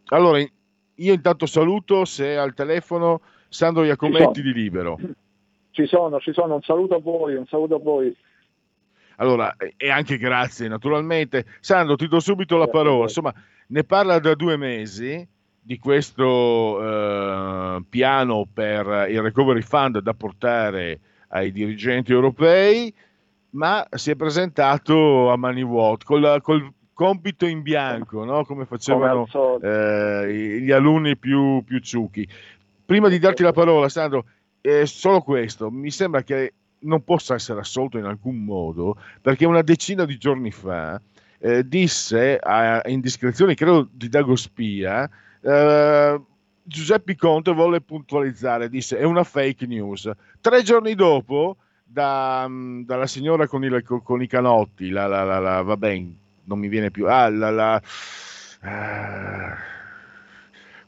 allora, io intanto saluto se al telefono Sandro Iacometti di Libero. Ci sono, ci sono, un saluto a voi, un saluto a voi. Allora, e- e anche grazie naturalmente. Sandro, ti do subito la parola. Insomma, ne parla da due mesi di questo eh, piano per il recovery fund da portare ai dirigenti europei, ma si è presentato a mani vuote, col, col compito in bianco, no? come facevano eh, gli alunni più, più ciuchi. Prima di darti la parola, Sandro, eh, solo questo, mi sembra che non possa essere assolto in alcun modo, perché una decina di giorni fa eh, disse a indiscrezioni, credo di Dago Spia, eh, Giuseppe Conte volle puntualizzare, disse è una fake news. Tre giorni dopo, da, mh, dalla signora con, il- con i canotti, la, la, la, la- va bene, non mi viene più, ah, la, la- ah,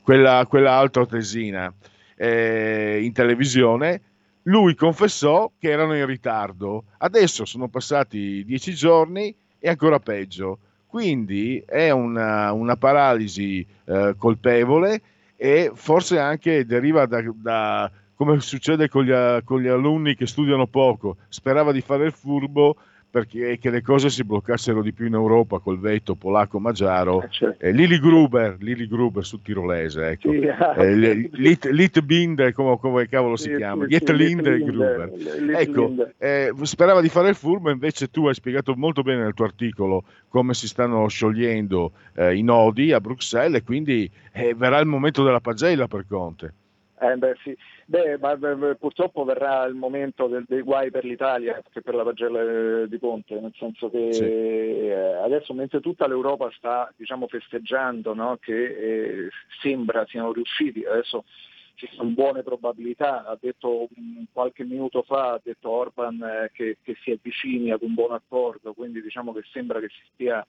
quella, quella altra tesina eh, in televisione, lui confessò che erano in ritardo. Adesso sono passati dieci giorni e ancora peggio. Quindi è una, una paralisi eh, colpevole e forse anche deriva da, da- come succede con gli, con gli alunni che studiano poco. Sperava di fare il furbo perché che le cose si bloccassero di più in Europa col veto polacco-magiaro. Eh, Lili Gruber, Lili Gruber sul tirolese, ecco. Sì, ah, Eh, le- Lit, Litbinder, come, come cavolo si Sì, chiama? sì, Dietlinde sì, Gruber. Ecco, eh, sperava di fare il furbo, invece tu hai spiegato molto bene nel tuo articolo come si stanno sciogliendo eh, i nodi a Bruxelles e quindi eh, verrà il momento della pagella per Conte. Eh, beh, sì. Beh, ma, purtroppo verrà il momento del- dei guai per l'Italia che per la pagella eh, di Conte, nel senso che Sì. eh, adesso mentre tutta l'Europa sta diciamo, festeggiando no, che eh, sembra siano riusciti, adesso ci sono buone probabilità, ha detto qualche minuto fa, ha detto Orban eh, che, che si avvicini ad un buon accordo, quindi diciamo che sembra che si stia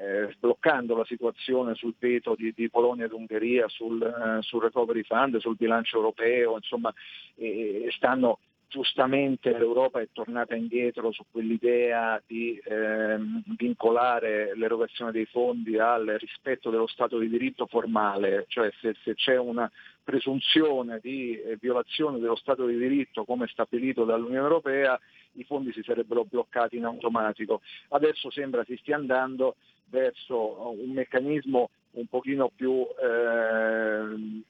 eh, sbloccando la situazione sul veto di, di Polonia ed Ungheria, sul, eh, sul recovery fund, sul bilancio europeo, insomma eh, stanno giustamente l'Europa è tornata indietro su quell'idea di ehm, vincolare l'erogazione dei fondi al rispetto dello Stato di diritto formale, cioè se, se c'è una, presunzione di eh, violazione dello Stato di diritto come stabilito dall'Unione Europea, i fondi si sarebbero bloccati in automatico. Adesso sembra si stia andando verso un meccanismo un pochino più, eh,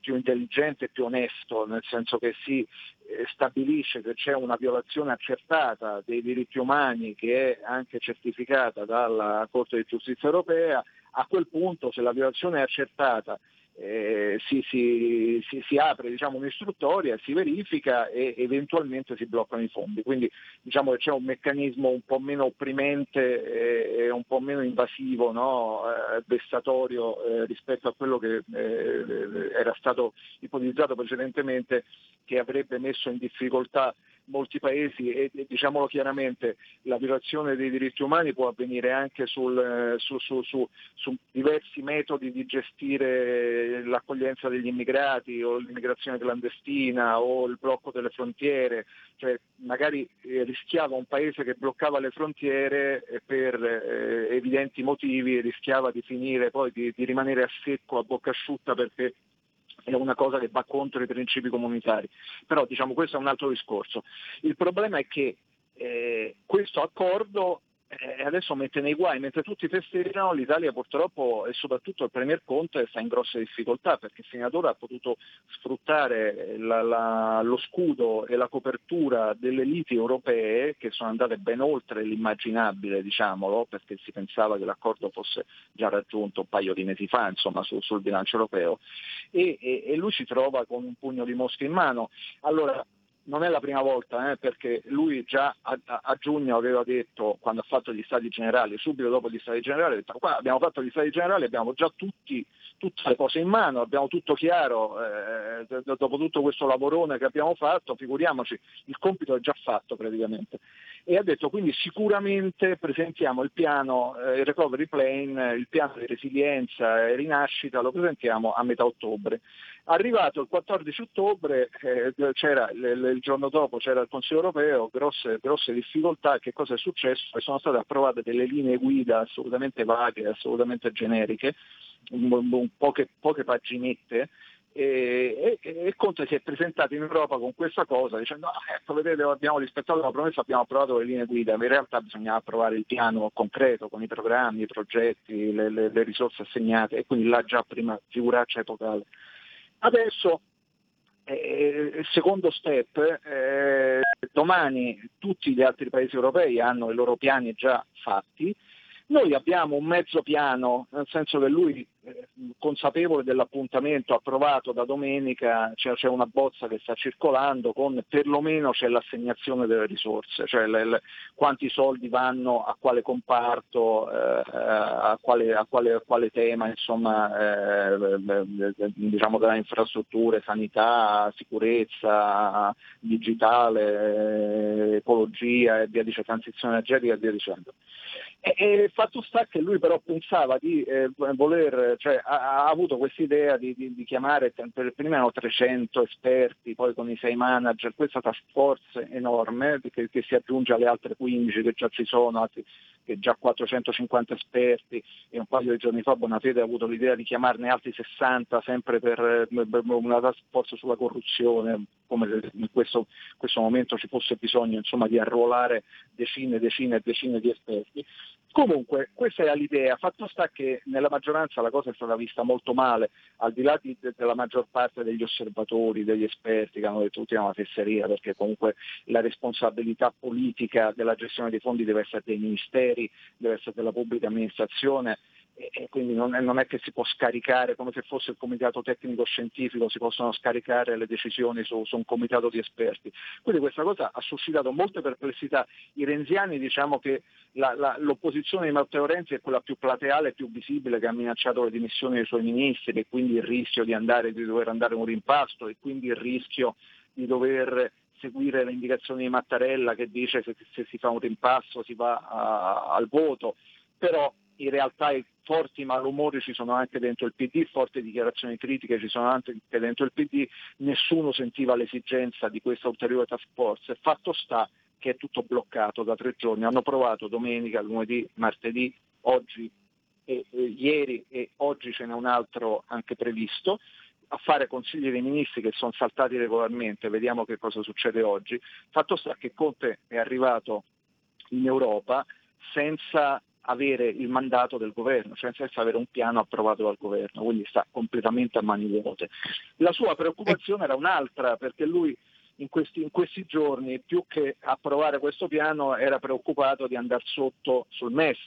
più intelligente e più onesto, nel senso che si eh, stabilisce che c'è una violazione accertata dei diritti umani che è anche certificata dalla Corte di Giustizia europea, a quel punto se la violazione è accertata eh, si, si, si, si, apre diciamo, un'istruttoria, si verifica e eventualmente si bloccano i fondi. Quindi diciamo che c'è un meccanismo un po' meno opprimente e un po' meno invasivo, no? eh, vessatorio eh, rispetto a quello che eh, era stato ipotizzato precedentemente che avrebbe messo in difficoltà molti paesi e diciamolo chiaramente la violazione dei diritti umani può avvenire anche sul, eh, su, su, su, su, diversi metodi di gestire l'accoglienza degli immigrati o l'immigrazione clandestina o il blocco delle frontiere, cioè magari eh, rischiava un paese che bloccava le frontiere per eh, evidenti motivi rischiava di finire poi di, di rimanere a secco, a bocca asciutta perché è una cosa che va contro i principi comunitari. Però diciamo questo è un altro discorso. Il problema è che eh, questo accordo eh, adesso mette nei guai, mentre tutti festeggiano, l'Italia purtroppo e soprattutto il Premier Conte sta in grosse difficoltà perché fino ad ora ha potuto sfruttare la, la, lo scudo e la copertura delle liti europee che sono andate ben oltre l'immaginabile, diciamolo, perché si pensava che l'accordo fosse già raggiunto un paio di mesi fa insomma, su, sul bilancio europeo e, e, e lui si trova con un pugno di mosche in mano. Allora, non è la prima volta, eh, perché lui già a, a, giugno aveva detto, quando ha fatto gli stati generali, subito dopo gli stati generali, ha detto qua abbiamo fatto gli stati generali, abbiamo già tutti, tutte le cose in mano, abbiamo tutto chiaro, eh, dopo tutto questo lavorone che abbiamo fatto, figuriamoci, il compito è già fatto praticamente. E ha detto quindi sicuramente presentiamo il piano, eh, il recovery plan, il piano di resilienza e rinascita, lo presentiamo a metà ottobre. Arrivato il 14 ottobre, eh, il, giorno dopo c'era il Consiglio europeo, grosse, grosse difficoltà, che cosa è successo? Sono state approvate delle linee guida assolutamente vaghe, assolutamente generiche, poche, poche paginette, e, e, e, Conte si è presentato in Europa con questa cosa dicendo ah, ecco vedete abbiamo rispettato la promessa, abbiamo approvato le linee guida, ma in realtà bisognava approvare il piano concreto con i programmi, i progetti, le, le, le risorse assegnate e quindi là già prima figuraccia epocale. Adesso, eh, secondo step, eh, domani tutti gli altri paesi europei hanno i loro piani già fatti, noi abbiamo un mezzo piano, nel senso che lui, consapevole dell'appuntamento approvato da domenica, cioè c'è una bozza che sta circolando con perlomeno c'è l'assegnazione delle risorse, cioè le, le, quanti soldi vanno a quale comparto, eh, a, quale, a, quale, a, quale, tema, insomma, eh, diciamo delle infrastrutture, sanità, sicurezza, digitale, ecologia e via dicendo, transizione energetica e via dicendo. E, e fatto sta che lui però pensava di eh, voler, cioè ha, ha avuto questa idea di, di, di, chiamare, per prima erano 300 esperti, poi con i 6 manager, questa task force enorme che, che si aggiunge alle altre 15 che già ci sono, altri, che già 450 esperti e un paio di giorni fa Bonafede ha avuto l'idea di chiamarne altri 60 sempre per una task force sulla corruzione, come se in questo, questo momento ci fosse bisogno insomma, di arruolare decine e decine e decine di esperti. Comunque, questa è l'idea. Fatto sta che nella maggioranza la cosa è stata vista molto male, al di là di, della maggior parte degli osservatori, degli esperti che hanno detto tutti è una fesseria, perché comunque la responsabilità politica della gestione dei fondi deve essere dei ministeri, deve essere della pubblica amministrazione e quindi non è, non è, che si può scaricare come se fosse il comitato tecnico scientifico, si possono scaricare le decisioni su, su, un comitato di esperti. Quindi questa cosa ha suscitato molte perplessità. I renziani diciamo che la, la, l'opposizione di Matteo Renzi è quella più plateale e più visibile che ha minacciato le dimissioni dei suoi ministri e quindi il rischio di, andare, di dover andare a un rimpasto e quindi il rischio di dover seguire le indicazioni di Mattarella che dice che se si fa un rimpasso si va a, al voto, però in realtà i forti malumori ci sono anche dentro il PD, forti dichiarazioni critiche ci sono anche dentro il PD, nessuno sentiva l'esigenza di questa ulteriore task force. Fatto sta che è tutto bloccato da tre giorni, hanno provato domenica, lunedì, martedì, oggi e, e ieri e oggi ce n'è un altro anche previsto, a fare consigli dei ministri che sono saltati regolarmente, vediamo che cosa succede oggi. Fatto sta che Conte è arrivato in Europa senza avere il mandato del governo, cioè senza avere un piano approvato dal governo, quindi sta completamente a mani vuote. La sua preoccupazione era un'altra, perché lui in questi, in questi giorni, più che approvare questo piano, era preoccupato di andare sotto sul MES,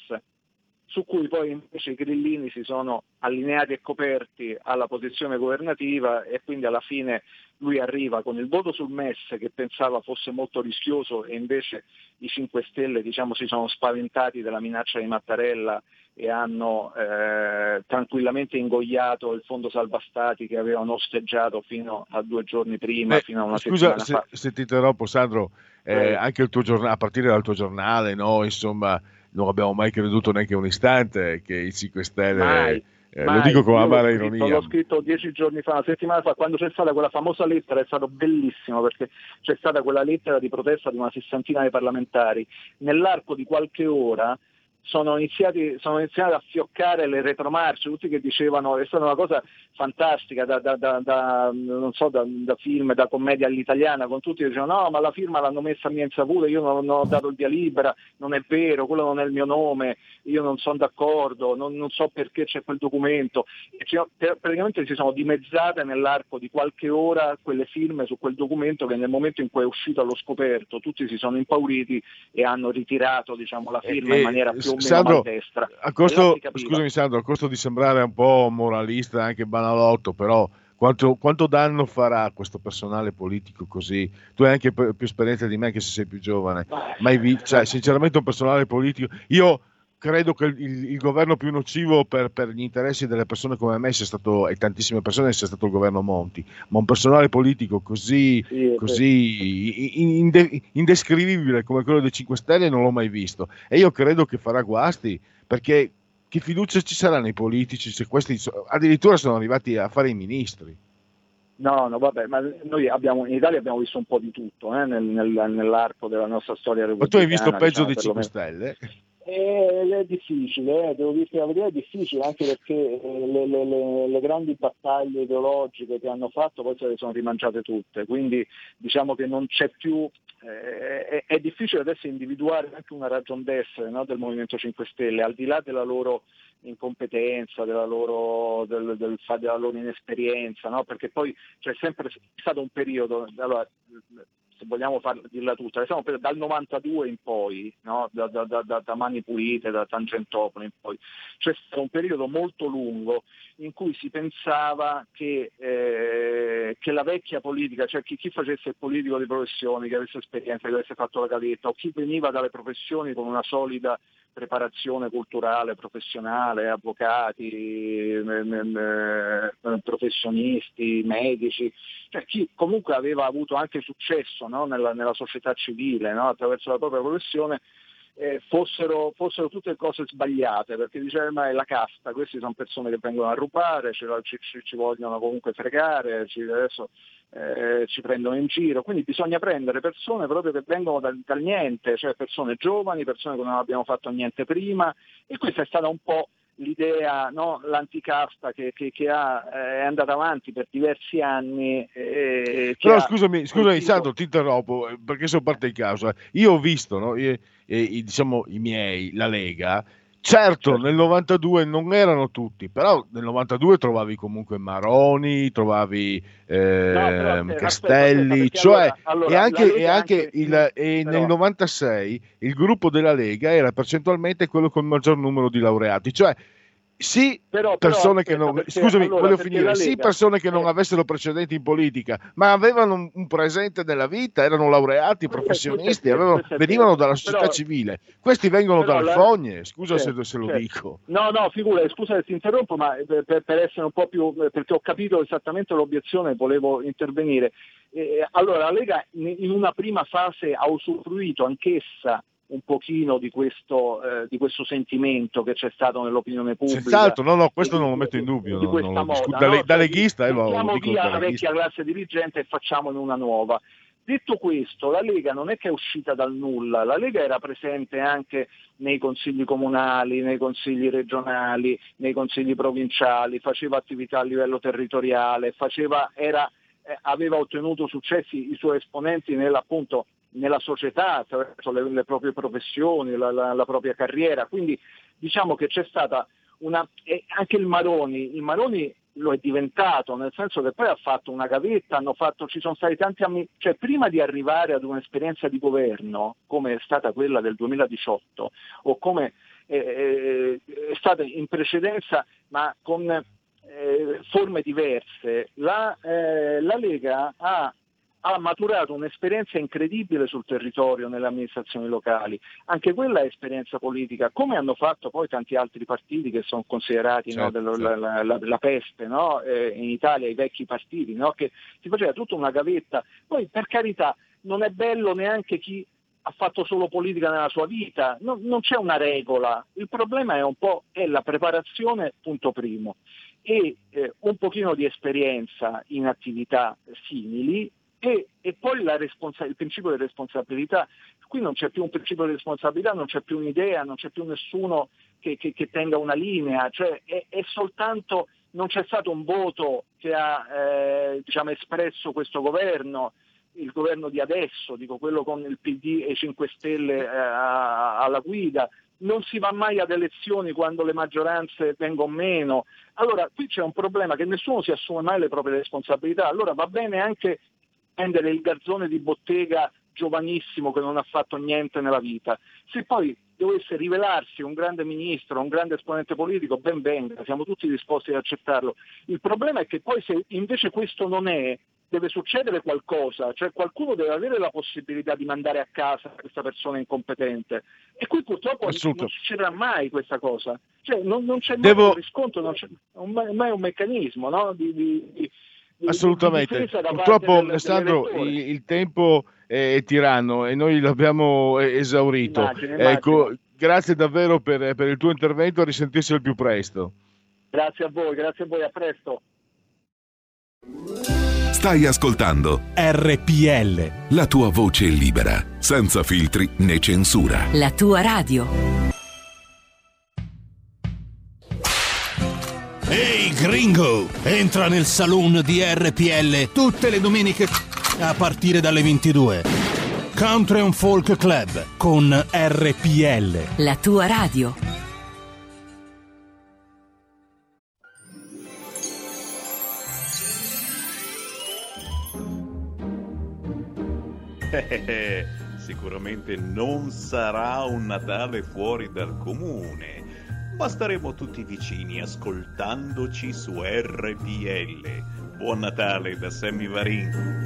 su cui poi invece i grillini si sono allineati e coperti alla posizione governativa e quindi alla fine lui arriva con il voto sul MES che pensava fosse molto rischioso e invece i 5 Stelle diciamo, si sono spaventati della minaccia di Mattarella e hanno eh, tranquillamente ingoiato il fondo salva stati che avevano osteggiato fino a due giorni prima, Beh, fino a una scusa settimana se, fa. se ti interrompo Sandro, eh, Eh. anche il tuo giornale, a partire dal tuo giornale, no, insomma, non abbiamo mai creduto neanche un istante che i 5 Stelle, Mai, eh, lo dico con amara ironia, L'ho scritto dieci giorni fa, una settimana fa, quando c'è stata quella famosa lettera, è stato bellissimo perché c'è stata quella lettera di protesta di una sessantina di parlamentari. Nell'arco di qualche ora sono iniziati, sono iniziati a fioccare le retromarce, tutti che dicevano è stata una cosa fantastica da, da- da- da- non so, film, da commedia all'italiana, con tutti che dicevano no ma la firma l'hanno messa a mia insaputa, io non, non ho dato il via libera, non è vero, quello non è il mio nome, io non sono d'accordo, non, non so perché c'è quel documento. E ci- per- praticamente si sono dimezzate nell'arco di qualche ora quelle firme su quel documento che nel momento in cui è uscito allo scoperto tutti si sono impauriti e hanno ritirato diciamo, la firma Eh, in maniera più o Sandro, a costo, scusami Sandro, a costo di sembrare un po' moralista e anche banalotto, però quanto, quanto danno farà questo personale politico così? Tu hai anche più esperienza di me che se sei più giovane, mai vi- cioè, sinceramente un personale politico, io credo che il, il governo più nocivo per, per gli interessi delle persone come me sia stato, e tantissime persone sia stato il governo Monti, ma un personale politico così, Sì, così in- inde- indescrivibile come quello dei 5 Stelle non l'ho mai visto e io credo che farà guasti perché che fiducia ci sarà nei politici se questi addirittura sono arrivati a fare i ministri No, no, vabbè, ma noi abbiamo, in Italia abbiamo visto un po' di tutto eh, nel- nel- nell'arco della nostra storia ma repubblicana. tu hai visto peggio diciamo, dei 5 perlomeno. Stelle? È difficile, eh, devo dirti la verità, è difficile anche perché eh, le, le- le- le grandi battaglie ideologiche che hanno fatto poi se le sono rimangiate tutte, quindi diciamo che non c'è più, eh, è, è difficile adesso individuare anche una ragion d'essere no, del Movimento 5 Stelle, al di là della loro incompetenza, della loro, del- del della loro inesperienza, no? perché poi c'è sempre stato un periodo, allora, se vogliamo farla, dirla tutta, un periodo dal 92 in poi, no? da, da- da- da- Mani Pulite, da Tangentopoli in poi, c'è stato un periodo molto lungo in cui si pensava che, eh, che la vecchia politica, cioè chi, chi facesse il politico di professione, che avesse esperienza, che avesse fatto la gavetta, o chi veniva dalle professioni con una solida preparazione culturale, professionale, avvocati, m- professionisti, medici, cioè chi comunque aveva avuto anche successo no, nella, nella società civile no, attraverso la propria professione, eh, fossero, fossero tutte cose sbagliate, perché diceva ma è la casta, queste sono persone che vengono a rubare, ci, ci- ci- ci vogliono comunque fregare, ci, adesso eh, ci prendono in giro, quindi bisogna prendere persone proprio che vengono dal, dal niente, cioè persone giovani, persone che non abbiamo fatto niente prima e questa è stata un po' l'idea, no, l'anticasta che, che- che ha, eh, è andata avanti per diversi anni. eh, Però scusami, scusami Sandro, ti interrompo eh, perché sono parte in causa. Io ho visto, no, i- i- diciamo, i miei, la Lega. Certo, nel 92 non erano tutti, però nel 92 trovavi comunque Maroni, trovavi ehm, però aspetta, Castelli, aspetta, cioè, allora- allora, e anche, e anche il, e nel però- 96 il gruppo della Lega era percentualmente quello con il maggior numero di laureati, cioè sì, Però- però persone che aspetta, non, perché scusami, allora, voglio finire, sì, persone che non eh. avessero precedenti in politica, ma avevano un, un presente nella vita, erano laureati, professionisti, avevano- venivano dalla società Però- civile. Questi vengono però dalle la- fogne, scusa se, se lo dico. No, no, figura, scusa se ti interrompo, ma per, per- per essere un po' più, perché ho capito esattamente l'obiezione volevo intervenire. Eh, allora, la Lega in una prima fase ha usufruito anch'essa un pochino di questo, eh, di questo sentimento che c'è stato nell'opinione pubblica. Senz'altro, no, no, questo di- non lo metto in dubbio. di no, questa lo moda. Da, no? da Cioè, leghista, eh, lo, dico via la vecchia classe dirigente e facciamone una nuova. Detto questo, la Lega non è che è uscita dal nulla, la Lega era presente anche nei consigli comunali, nei consigli regionali, nei consigli provinciali, faceva attività a livello territoriale, faceva, era, eh, aveva ottenuto successi i suoi esponenti nella, appunto, nella società attraverso le, le proprie professioni, la, la, la, propria carriera. Quindi diciamo che c'è stata una... anche il Maroni, il Maroni lo è diventato, nel senso che poi ha fatto una gavetta, fatto, ci sono stati tanti anni, cioè prima di arrivare ad un'esperienza di governo, come è stata quella del 2018, o come eh, è stata in precedenza, ma con eh, forme diverse, la, eh, la Lega ha ha maturato un'esperienza incredibile sul territorio nelle amministrazioni locali, anche quella è esperienza politica, come hanno fatto poi tanti altri partiti che sono considerati certo, no, certo. la, la, la, peste no? eh, in Italia, i vecchi partiti, no? che si faceva tutta una gavetta. Poi per carità non è bello neanche chi ha fatto solo politica nella sua vita, no, non c'è una regola, il problema è un po' è la preparazione, punto primo, e eh, un pochino di esperienza in attività simili e, e poi responsa- il principio di responsabilità. Qui non c'è più un principio di responsabilità, non c'è più un'idea, non c'è più nessuno che, che, che tenga una linea, cioè è, è, soltanto, non c'è stato un voto che ha eh, diciamo, espresso questo governo, il governo di adesso, dico quello con il PD e i 5 Stelle eh, alla guida, non si va mai ad elezioni quando le maggioranze vengono meno. Allora qui c'è un problema che nessuno si assume mai le proprie responsabilità, allora va bene anche prendere il garzone di bottega giovanissimo che non ha fatto niente nella vita. Se poi dovesse rivelarsi un grande ministro, un grande esponente politico, ben venga, siamo tutti disposti ad accettarlo. Il problema è che poi se invece questo non è, deve succedere qualcosa, cioè qualcuno deve avere la possibilità di mandare a casa questa persona incompetente. E qui purtroppo non succederà mai questa cosa. Cioè, non, non c'è mai Devo... un riscontro, non c'è mai un meccanismo no? di, di, di Assolutamente. Purtroppo, Alessandro, il, il, tempo è tiranno e noi l'abbiamo esaurito. Immagino, immagino. Ecco, grazie davvero per, per, il tuo intervento, a risentirsi al più presto. Grazie a voi, grazie a voi, a presto. Stai ascoltando RPL. La tua voce libera, senza filtri né censura. La tua radio. Ehi hey gringo, entra nel saloon di RPL tutte le domeniche a partire dalle 22. Country and Folk Club con RPL. La tua radio. Sicuramente non sarà un Natale fuori dal comune ma staremo tutti vicini ascoltandoci su RPL. Buon Natale da Sammy Varin.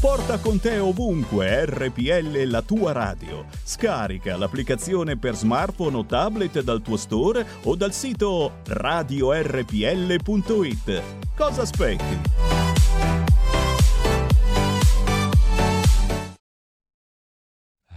Porta con te ovunque RPL la tua radio. Scarica l'applicazione per smartphone o tablet dal tuo store o dal sito radiorpl.it. Cosa aspetti?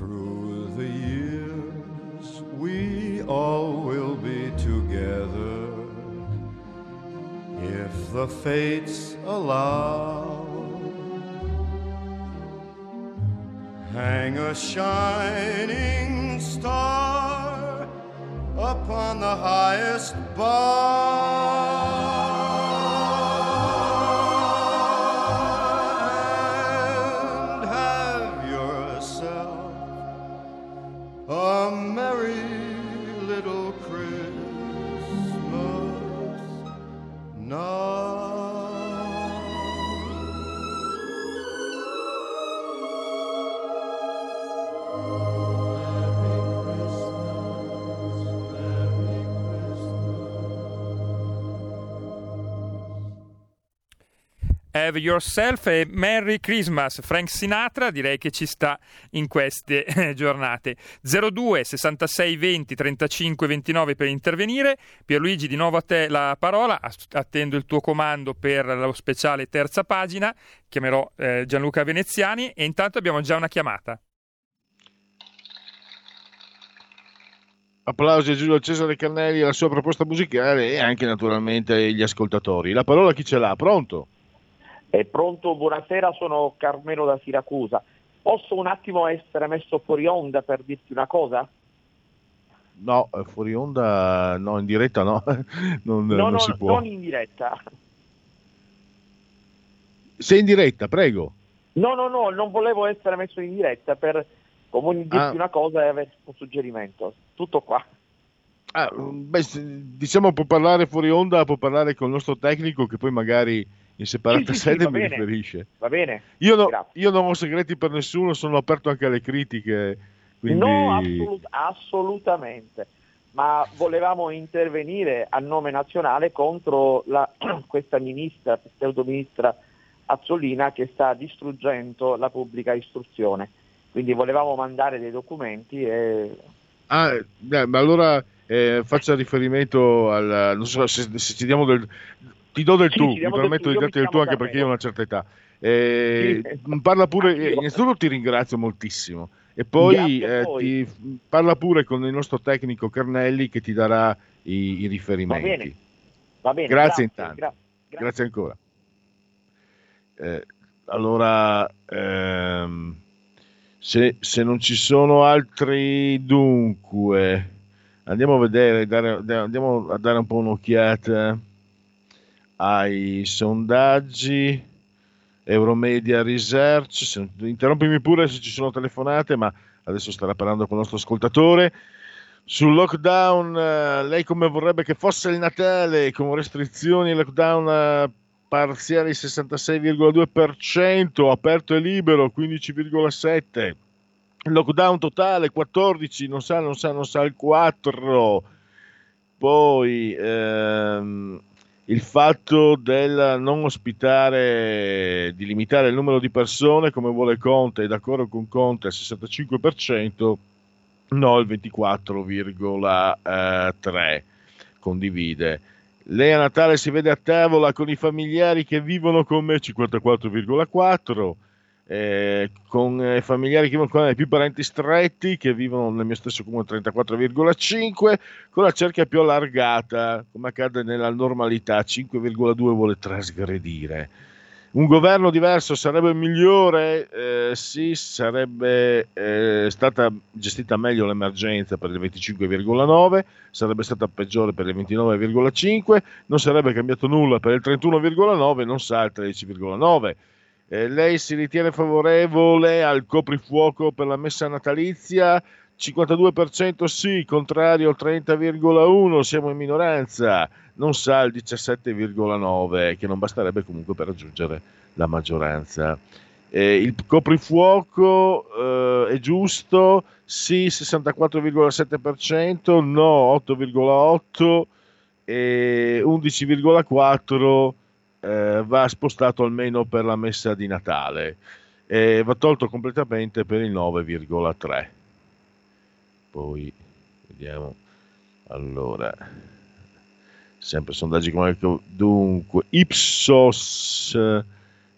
Through the years, we all will be together if the fates allow. Hang a shining star upon the highest bough Have Yourself e Merry Christmas. Frank Sinatra direi che ci sta in queste eh, giornate. 02 66 20 35 29 per intervenire. Pierluigi, di nuovo a te la parola. Attendo il tuo comando per lo speciale terza pagina. Chiamerò eh, Gianluca Veneziani e intanto abbiamo già una chiamata. Applausi a Giulio Cesare Carnelli e alla sua proposta musicale e anche naturalmente agli ascoltatori. La parola chi ce l'ha? Pronto? È pronto, buonasera, sono Carmelo da Siracusa. Posso un attimo essere messo fuori onda per dirti una cosa? No, eh, fuori onda, no, in diretta no, non, No, non no, si può. non in diretta. Sei in diretta, prego. No, no, no, non volevo essere messo in diretta per comunque dirti Ah. una cosa e avere un suggerimento. Tutto qua. Ah, beh, diciamo può parlare fuori onda, può parlare con il nostro tecnico che poi magari in separata Sì, sì, sì, sede va mi bene. riferisce. Va bene? Io, no- io non ho segreti per nessuno, sono aperto anche alle critiche. Quindi... No, assolut- assolutamente. Ma volevamo intervenire a nome nazionale contro la- questa ministra, pseudo ministra Azzolina che sta distruggendo la pubblica istruzione. Quindi volevamo mandare dei documenti e Ah, eh, ma allora eh, faccia riferimento al... Non so se, se ci diamo del... Ti do del Sì, tu, mi del permetto tu, di darti del tu anche perché io ho una certa età. Eh, Sì. parla pure, eh, innanzitutto ti ringrazio moltissimo e poi, Grazie eh, ti- parla pure con il nostro tecnico Carnelli che ti darà i, i va riferimenti. bene. Va bene. Grazie intanto. gra- Grazie ancora. Eh, allora, ehm, se, se non ci sono altri dunque, andiamo a vedere, dare- da- andiamo a dare un po' un'occhiata ai sondaggi. Euromedia Research, se- interrompimi pure se ci sono telefonate, ma adesso starà parlando con il nostro ascoltatore. Sul lockdown, eh, lei come vorrebbe che fosse il Natale, con restrizioni, lockdown eh, parziali 66,2%, aperto e libero 15,7%, lockdown totale 14%, non sa, non sa, non sa il 4%, poi ehm, il fatto del non ospitare, di limitare il numero di persone come vuole Conte, è d'accordo con Conte al 65%, no il 24,3% condivide. Lei a Natale si vede a tavola con i familiari che vivono con me 54,4%, eh, con eh, familiari che vivono con i più parenti stretti che vivono nel mio stesso comune 34,5 con la cerchia più allargata come accade nella normalità 5,2 vuole trasgredire un governo diverso sarebbe migliore? Eh, sì, sarebbe eh, stata gestita meglio l'emergenza per il 25,9, sarebbe stata peggiore per il 29,5, non sarebbe cambiato nulla per il 31,9, non sa il 13,9. Eh, lei si ritiene favorevole al coprifuoco per la messa natalizia? 52% sì, contrario al 30,1, siamo in minoranza, non sa il 17,9, che non basterebbe comunque per raggiungere la maggioranza. Eh, il coprifuoco eh, è giusto, sì 64,7%, no 8,8% e 11,4% eh, va spostato almeno per la messa di Natale e va tolto completamente per il 9,3%. Poi vediamo. Allora, sempre sondaggi come dunque Ipsos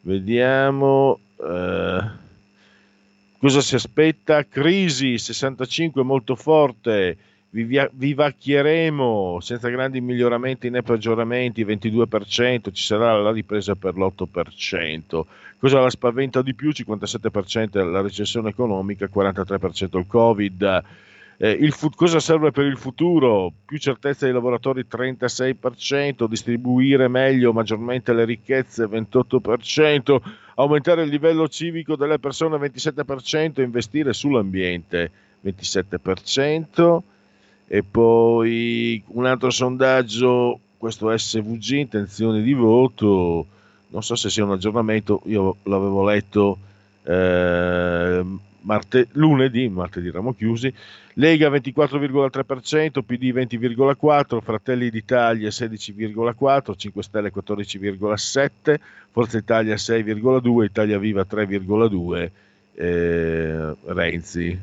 vediamo eh, cosa si aspetta crisi 65 molto forte vivacchieremo senza grandi miglioramenti né peggioramenti 22% ci sarà la ripresa per l'8% cosa la spaventa di più? 57% la recessione economica 43% il covid. Eh, il fu- cosa serve per il futuro? Più certezza ai lavoratori 36%, distribuire meglio, maggiormente le ricchezze 28%, aumentare il livello civico delle persone 27%, investire sull'ambiente 27%. E poi un altro sondaggio, questo SVG, intenzioni di voto, non so se sia un aggiornamento, io l'avevo letto eh, marte- lunedì, martedì eravamo chiusi, Lega 24,3%, PD 20,4%, Fratelli d'Italia 16,4%, 5 Stelle 14,7%, Forza Italia 6,2%, Italia Viva 3,2%, eh, Renzi.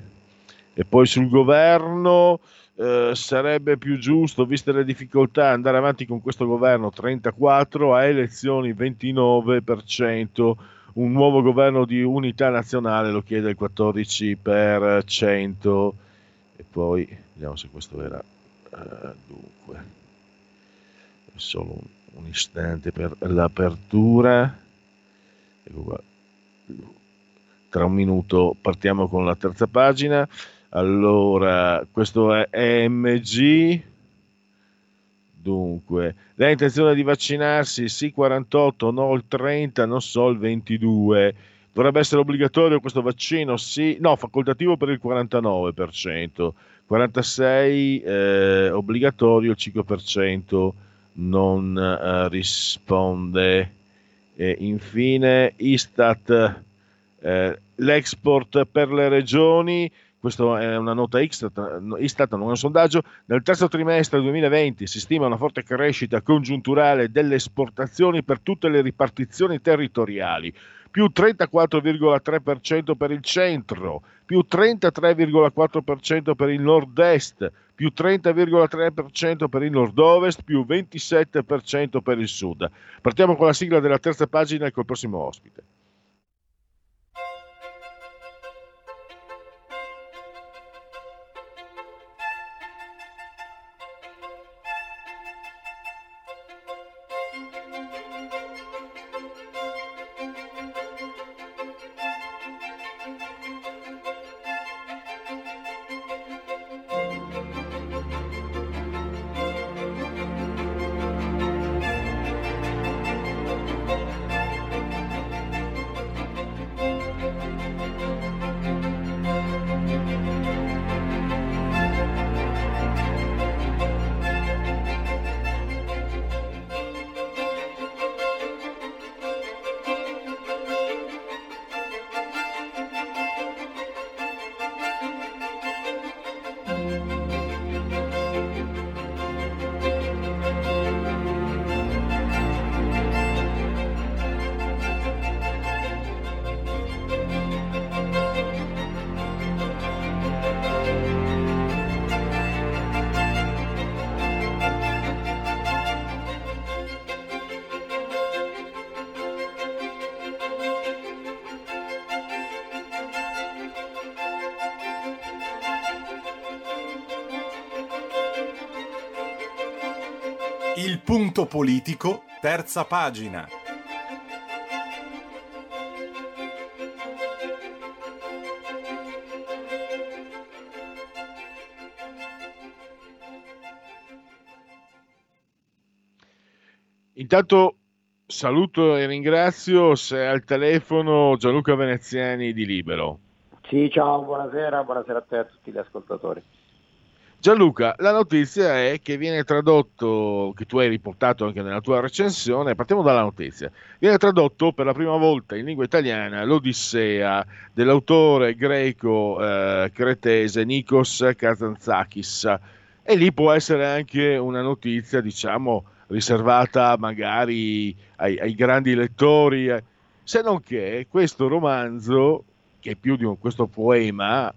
E poi sul governo eh, sarebbe più giusto, viste le difficoltà, andare avanti con questo governo 34%, a elezioni 29%, un nuovo governo di unità nazionale lo chiede il 14%. E poi vediamo se questo era uh, dunque solo un, un, istante per l'apertura. Ecco qua. Tra un minuto partiamo con la terza pagina. Allora, questo è EMG. Dunque, lei ha intenzione di vaccinarsi? Sì 48, no il 30, non so il 22. Dovrebbe essere obbligatorio questo vaccino? Sì, no, facoltativo per il 49%, 46% eh, obbligatorio, il 5% non eh, risponde. E infine Istat, eh, l'export per le regioni, questa è una nota Istat, non è un sondaggio, nel terzo trimestre 2020 si stima una forte crescita congiunturale delle esportazioni per tutte le ripartizioni territoriali, più 34,3% per il centro, più 33,4% per il nord-est, più 30,3% per il nord-ovest, più 27% per il sud. Partiamo con la sigla della terza pagina e col prossimo ospite. Politico, terza pagina. Intanto saluto e ringrazio se è al telefono Gianluca Veneziani di Libero. Sì, ciao, buonasera, buonasera a te e a tutti gli ascoltatori. Gianluca, la notizia è che viene tradotto, che tu hai riportato anche nella tua recensione, partiamo dalla notizia, viene tradotto per la prima volta in lingua italiana l'Odissea dell'autore greco-cretese Nikos Kazantzakis e lì può essere anche una notizia, diciamo, riservata magari ai, ai grandi lettori, eh. se non che questo romanzo, che è più di un, questo poema,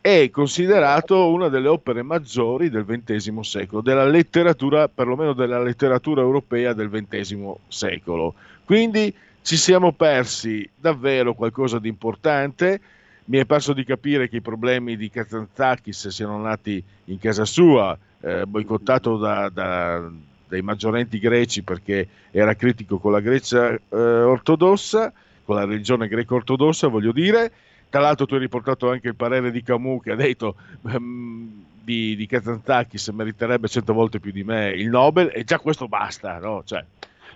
è considerato una delle opere maggiori del XX secolo, della letteratura, perlomeno della letteratura europea del XX secolo. Quindi ci siamo persi davvero qualcosa di importante. Mi è perso di capire che i problemi di Kazantzakis siano nati in casa sua, eh, boicottato da, da, dai maggiorenti greci perché era critico con la Grecia eh, ortodossa, con la religione greco-ortodossa, voglio dire. Tra l'altro tu hai riportato anche il parere di Camus che ha detto um, di, di Kazantzakis meriterebbe cento volte più di me il Nobel e già questo basta, no? Cioè,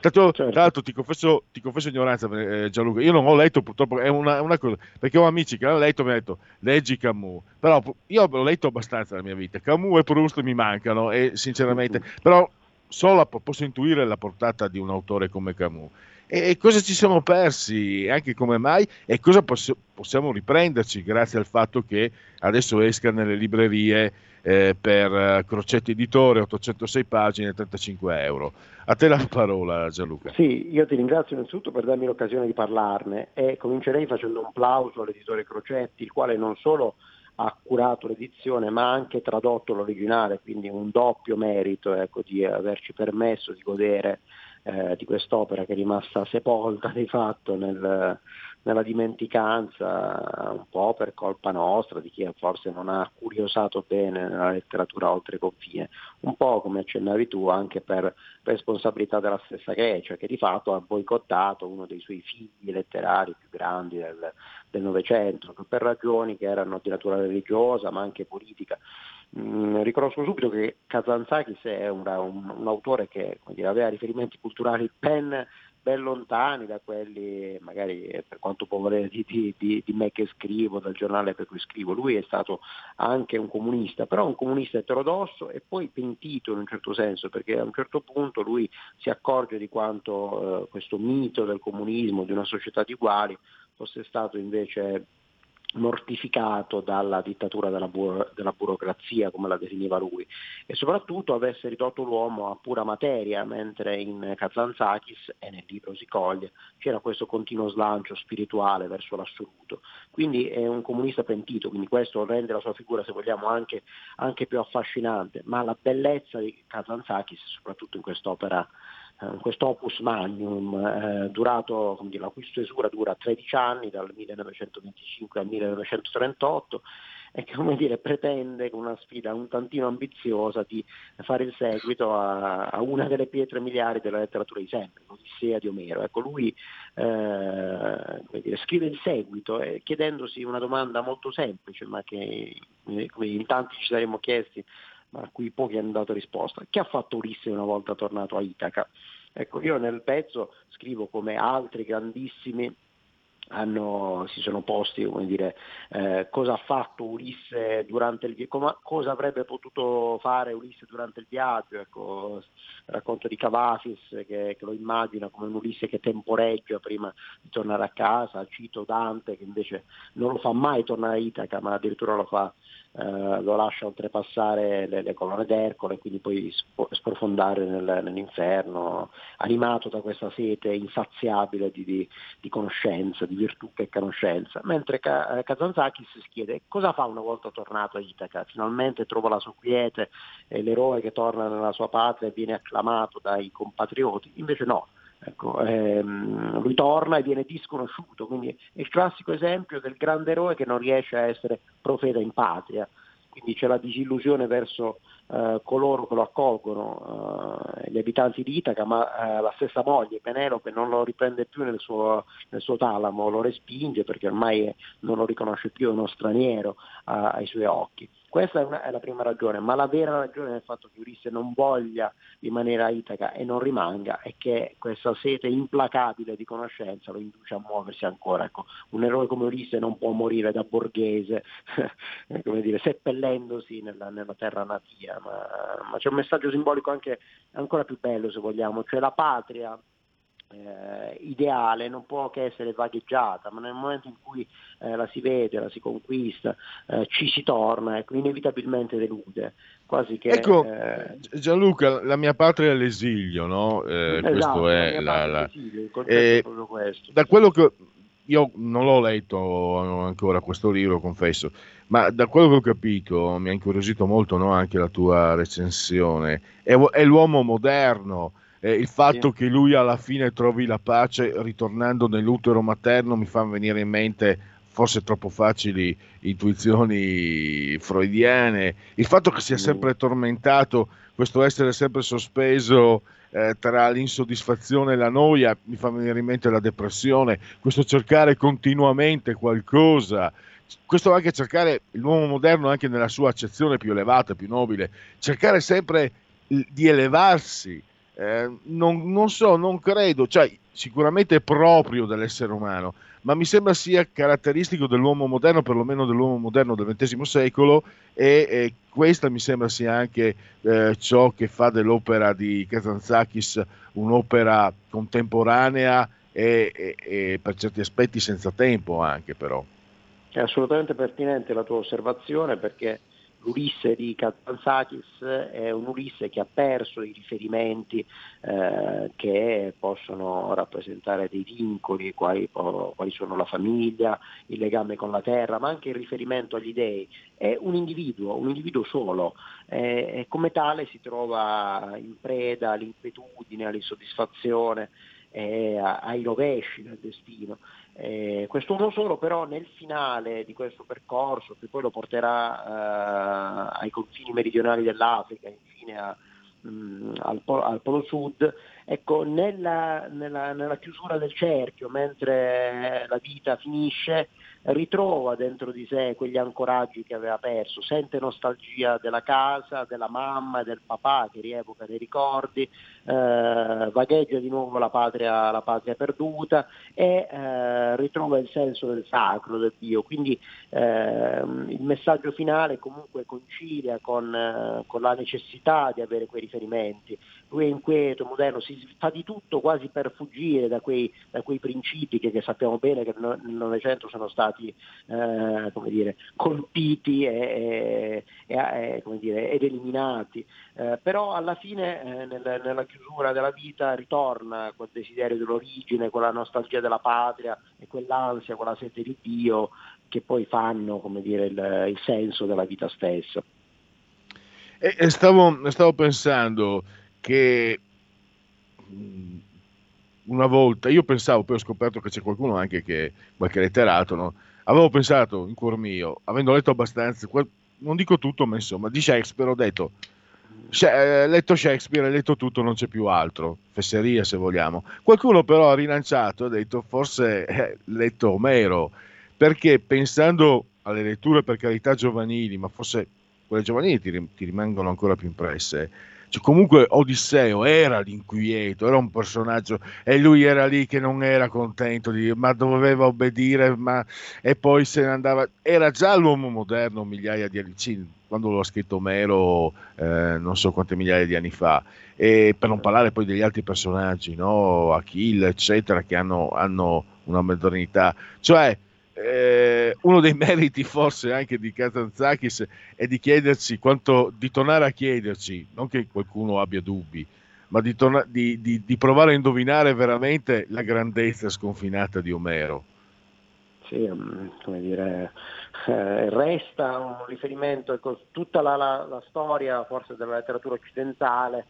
Tanto, certo. Tra l'altro ti confesso, ti confesso ignoranza eh, Gianluca, io non ho letto purtroppo, è una, una, cosa, perché ho amici che hanno letto e mi hanno detto leggi Camus, però io ho letto abbastanza nella mia vita, Camus e Proust mi mancano e sinceramente, però solo posso intuire la portata di un autore come Camus. E cosa ci siamo persi, anche come mai, e cosa poss- possiamo riprenderci grazie al fatto che adesso esca nelle librerie eh, per uh, Crocetti Editore, 806 pagine, 35 euro. A te la parola Gianluca. Sì, io ti ringrazio innanzitutto per darmi l'occasione di parlarne e comincerei facendo un plauso all'editore Crocetti, il quale non solo ha curato l'edizione ma ha anche tradotto l'originale, quindi un doppio merito ecco, di averci permesso di godere eh, di quest'opera che è rimasta sepolta di fatto nel, nella dimenticanza, un po' per colpa nostra, di chi forse non ha curiosato bene nella letteratura oltre confine, un po' come accennavi tu anche per responsabilità della stessa Grecia, che di fatto ha boicottato uno dei suoi figli letterari più grandi del Novecento, per ragioni che erano di natura religiosa ma anche politica. Mm, riconosco subito che Kazantzakis è un, un, un autore che dire, aveva riferimenti culturali ben, ben, lontani da quelli, magari per quanto può volere, di, di, di, di, me che scrivo, dal giornale per cui scrivo. Lui è stato anche un comunista, però un comunista eterodosso e poi pentito in un certo senso, perché a un certo punto lui si accorge di quanto eh, questo mito del comunismo, di una società di uguali, fosse stato invece mortificato dalla dittatura della, buro- della, burocrazia, come la definiva lui, e soprattutto avesse ridotto l'uomo a pura materia, mentre in Kazantzakis, e nel libro si coglie, c'era questo continuo slancio spirituale verso l'assoluto. Quindi è un comunista pentito, quindi questo rende la sua figura, se vogliamo, anche, anche più affascinante, ma la bellezza di Kazantzakis, soprattutto in quest'opera questo opus magnum eh, durato, dire, la cui stesura dura 13 anni, dal 1925 al 1938, e che come dire, pretende con una sfida un tantino ambiziosa di fare il seguito a, a una delle pietre miliari della letteratura di sempre, l'Odissea di Omero. Ecco, lui eh, dire, scrive il seguito eh, chiedendosi una domanda molto semplice, ma che eh, in tanti ci saremmo chiesti ma a cui pochi hanno dato risposta. Che ha fatto Ulisse una volta tornato a Itaca? Ecco, io nel pezzo scrivo come altri grandissimi hanno, si sono posti dire, eh, cosa ha fatto Ulisse durante il viaggio, cosa avrebbe potuto fare Ulisse durante il viaggio, ecco, racconto di Cavafis che, che, lo immagina come un Ulisse che temporeggia prima di tornare a casa, cito Dante che invece non lo fa mai tornare a Itaca ma addirittura lo fa Uh, lo lascia oltrepassare le, le colonne d'Ercole e quindi poi sprofondare nel, nell'inferno, animato da questa sete insaziabile di, di, di conoscenza, di virtù e conoscenza. Mentre Ka- Kazantzakis si chiede cosa fa una volta tornato a Itaca, finalmente trova la sua quiete, è l'eroe che torna nella sua patria e viene acclamato dai compatrioti, invece no, Ecco, ehm, lui torna e viene disconosciuto, quindi è il classico esempio del grande eroe che non riesce a essere profeta in patria. quindi c'è la disillusione verso eh, coloro che lo accolgono, eh, gli abitanti di Itaca, ma eh, la stessa moglie, Penelope, non lo riprende più nel suo, nel suo talamo, lo respinge perché ormai non lo riconosce più, è uno straniero ai suoi occhi. Questa è, una, è, la prima ragione, ma la vera ragione del fatto che Ulisse non voglia rimanere a Itaca e non rimanga è che questa sete implacabile di conoscenza lo induce a muoversi ancora. Ecco, un eroe come Ulisse non può morire da borghese, dire, seppellendosi nella, nella terra natia, ma, ma c'è un messaggio simbolico anche ancora più bello se vogliamo, cioè la patria eh, ideale non può che essere vagheggiata, ma nel momento in cui eh, la si vede, la si conquista, eh, ci si torna, ecco, inevitabilmente delude. Quasi che, ecco, eh, Gianluca, la mia patria è l'esilio, no? Eh, esatto, questo è la, la, l'esilio, il proprio questo. Da quello che io non l'ho letto ancora questo libro, confesso, ma da quello che ho capito mi ha incuriosito molto no? anche la tua recensione. È, è l'uomo moderno, eh, il fatto Sì. che lui alla fine trovi la pace ritornando nell'utero materno mi fa venire in mente forse troppo facili intuizioni freudiane, il fatto che sia sempre tormentato, questo essere sempre sospeso eh, tra l'insoddisfazione e la noia, mi fa venire in mente la depressione, questo cercare continuamente qualcosa, questo anche cercare l'uomo moderno anche nella sua accezione più elevata, più nobile, cercare sempre di elevarsi, eh, non, non so, non credo, cioè sicuramente è proprio dell'essere umano, ma mi sembra sia caratteristico dell'uomo moderno, perlomeno dell'uomo moderno del XX secolo, e, e questa mi sembra sia anche eh, ciò che fa dell'opera di Kazantzakis un'opera contemporanea e, e- e per certi aspetti senza tempo anche però. È assolutamente pertinente la tua osservazione perché l'Ulisse di Kazantzakis è un Ulisse che ha perso i riferimenti eh, che possono rappresentare dei vincoli, quali, quali sono la famiglia, il legame con la terra, ma anche il riferimento agli dei. È un individuo, un individuo solo eh, e come tale si trova in preda all'inquietudine, all'insoddisfazione, eh, ai rovesci del destino. Eh, quest'uomo solo però nel finale di questo percorso che poi lo porterà eh, ai confini meridionali dell'Africa, infine a- mh, al, po- al Polo Sud, ecco, nella, nella- nella chiusura del cerchio, mentre la vita finisce, ritrova dentro di sé quegli ancoraggi che aveva perso, sente nostalgia della casa, della mamma e del papà che rievoca dei ricordi, eh, vagheggia di nuovo la patria, la patria perduta e eh, ritrova il senso del sacro, del Dio. Quindi ehm, il messaggio finale comunque concilia con, eh, con la necessità di avere quei riferimenti. Lui è inquieto, moderno, si fa di tutto quasi per fuggire da quei, da quei principi che, che sappiamo bene che nel Novecento sono stati eh, come dire, colpiti e, e- e- dire, ed eliminati. Eh, però alla fine eh, nel- nella chiusura della vita ritorna quel desiderio dell'origine, quella nostalgia della patria e quell'ansia, quella sete di Dio che poi fanno come dire, il, il senso della vita stessa. E stavo, stavo pensando che mh, una volta, io pensavo, poi ho scoperto che c'è qualcuno anche che, qualche letterato, no? avevo pensato in cuor mio, avendo letto abbastanza, non dico tutto, ma insomma, di Shakespeare ho detto, eh, letto Shakespeare, letto tutto, non c'è più altro, fesseria se vogliamo. Qualcuno però ha rilanciato, ha detto, forse eh, letto Omero, perché pensando alle letture per carità giovanili, ma forse quelle giovanili ti, ti rimangono ancora più impresse. Cioè, comunque Odisseo era l'inquieto, era un personaggio e lui era lì che non era contento di ma doveva obbedire, ma e poi se ne andava. Era già l'uomo moderno migliaia di anni, quando lo ha scritto Omero, eh, non so quante migliaia di anni fa, e per non parlare poi degli altri personaggi, no? Achille, eccetera, che hanno, hanno una modernità. Cioè, eh, uno dei meriti forse anche di Kazantzakis è di chiederci quanto, di tornare a chiederci, non che qualcuno abbia dubbi, ma di, torna- di- di- di provare a indovinare veramente la grandezza sconfinata di Omero. Sì, mm, come dire, eh, resta un riferimento, ecco, tutta la, la- la storia forse della letteratura occidentale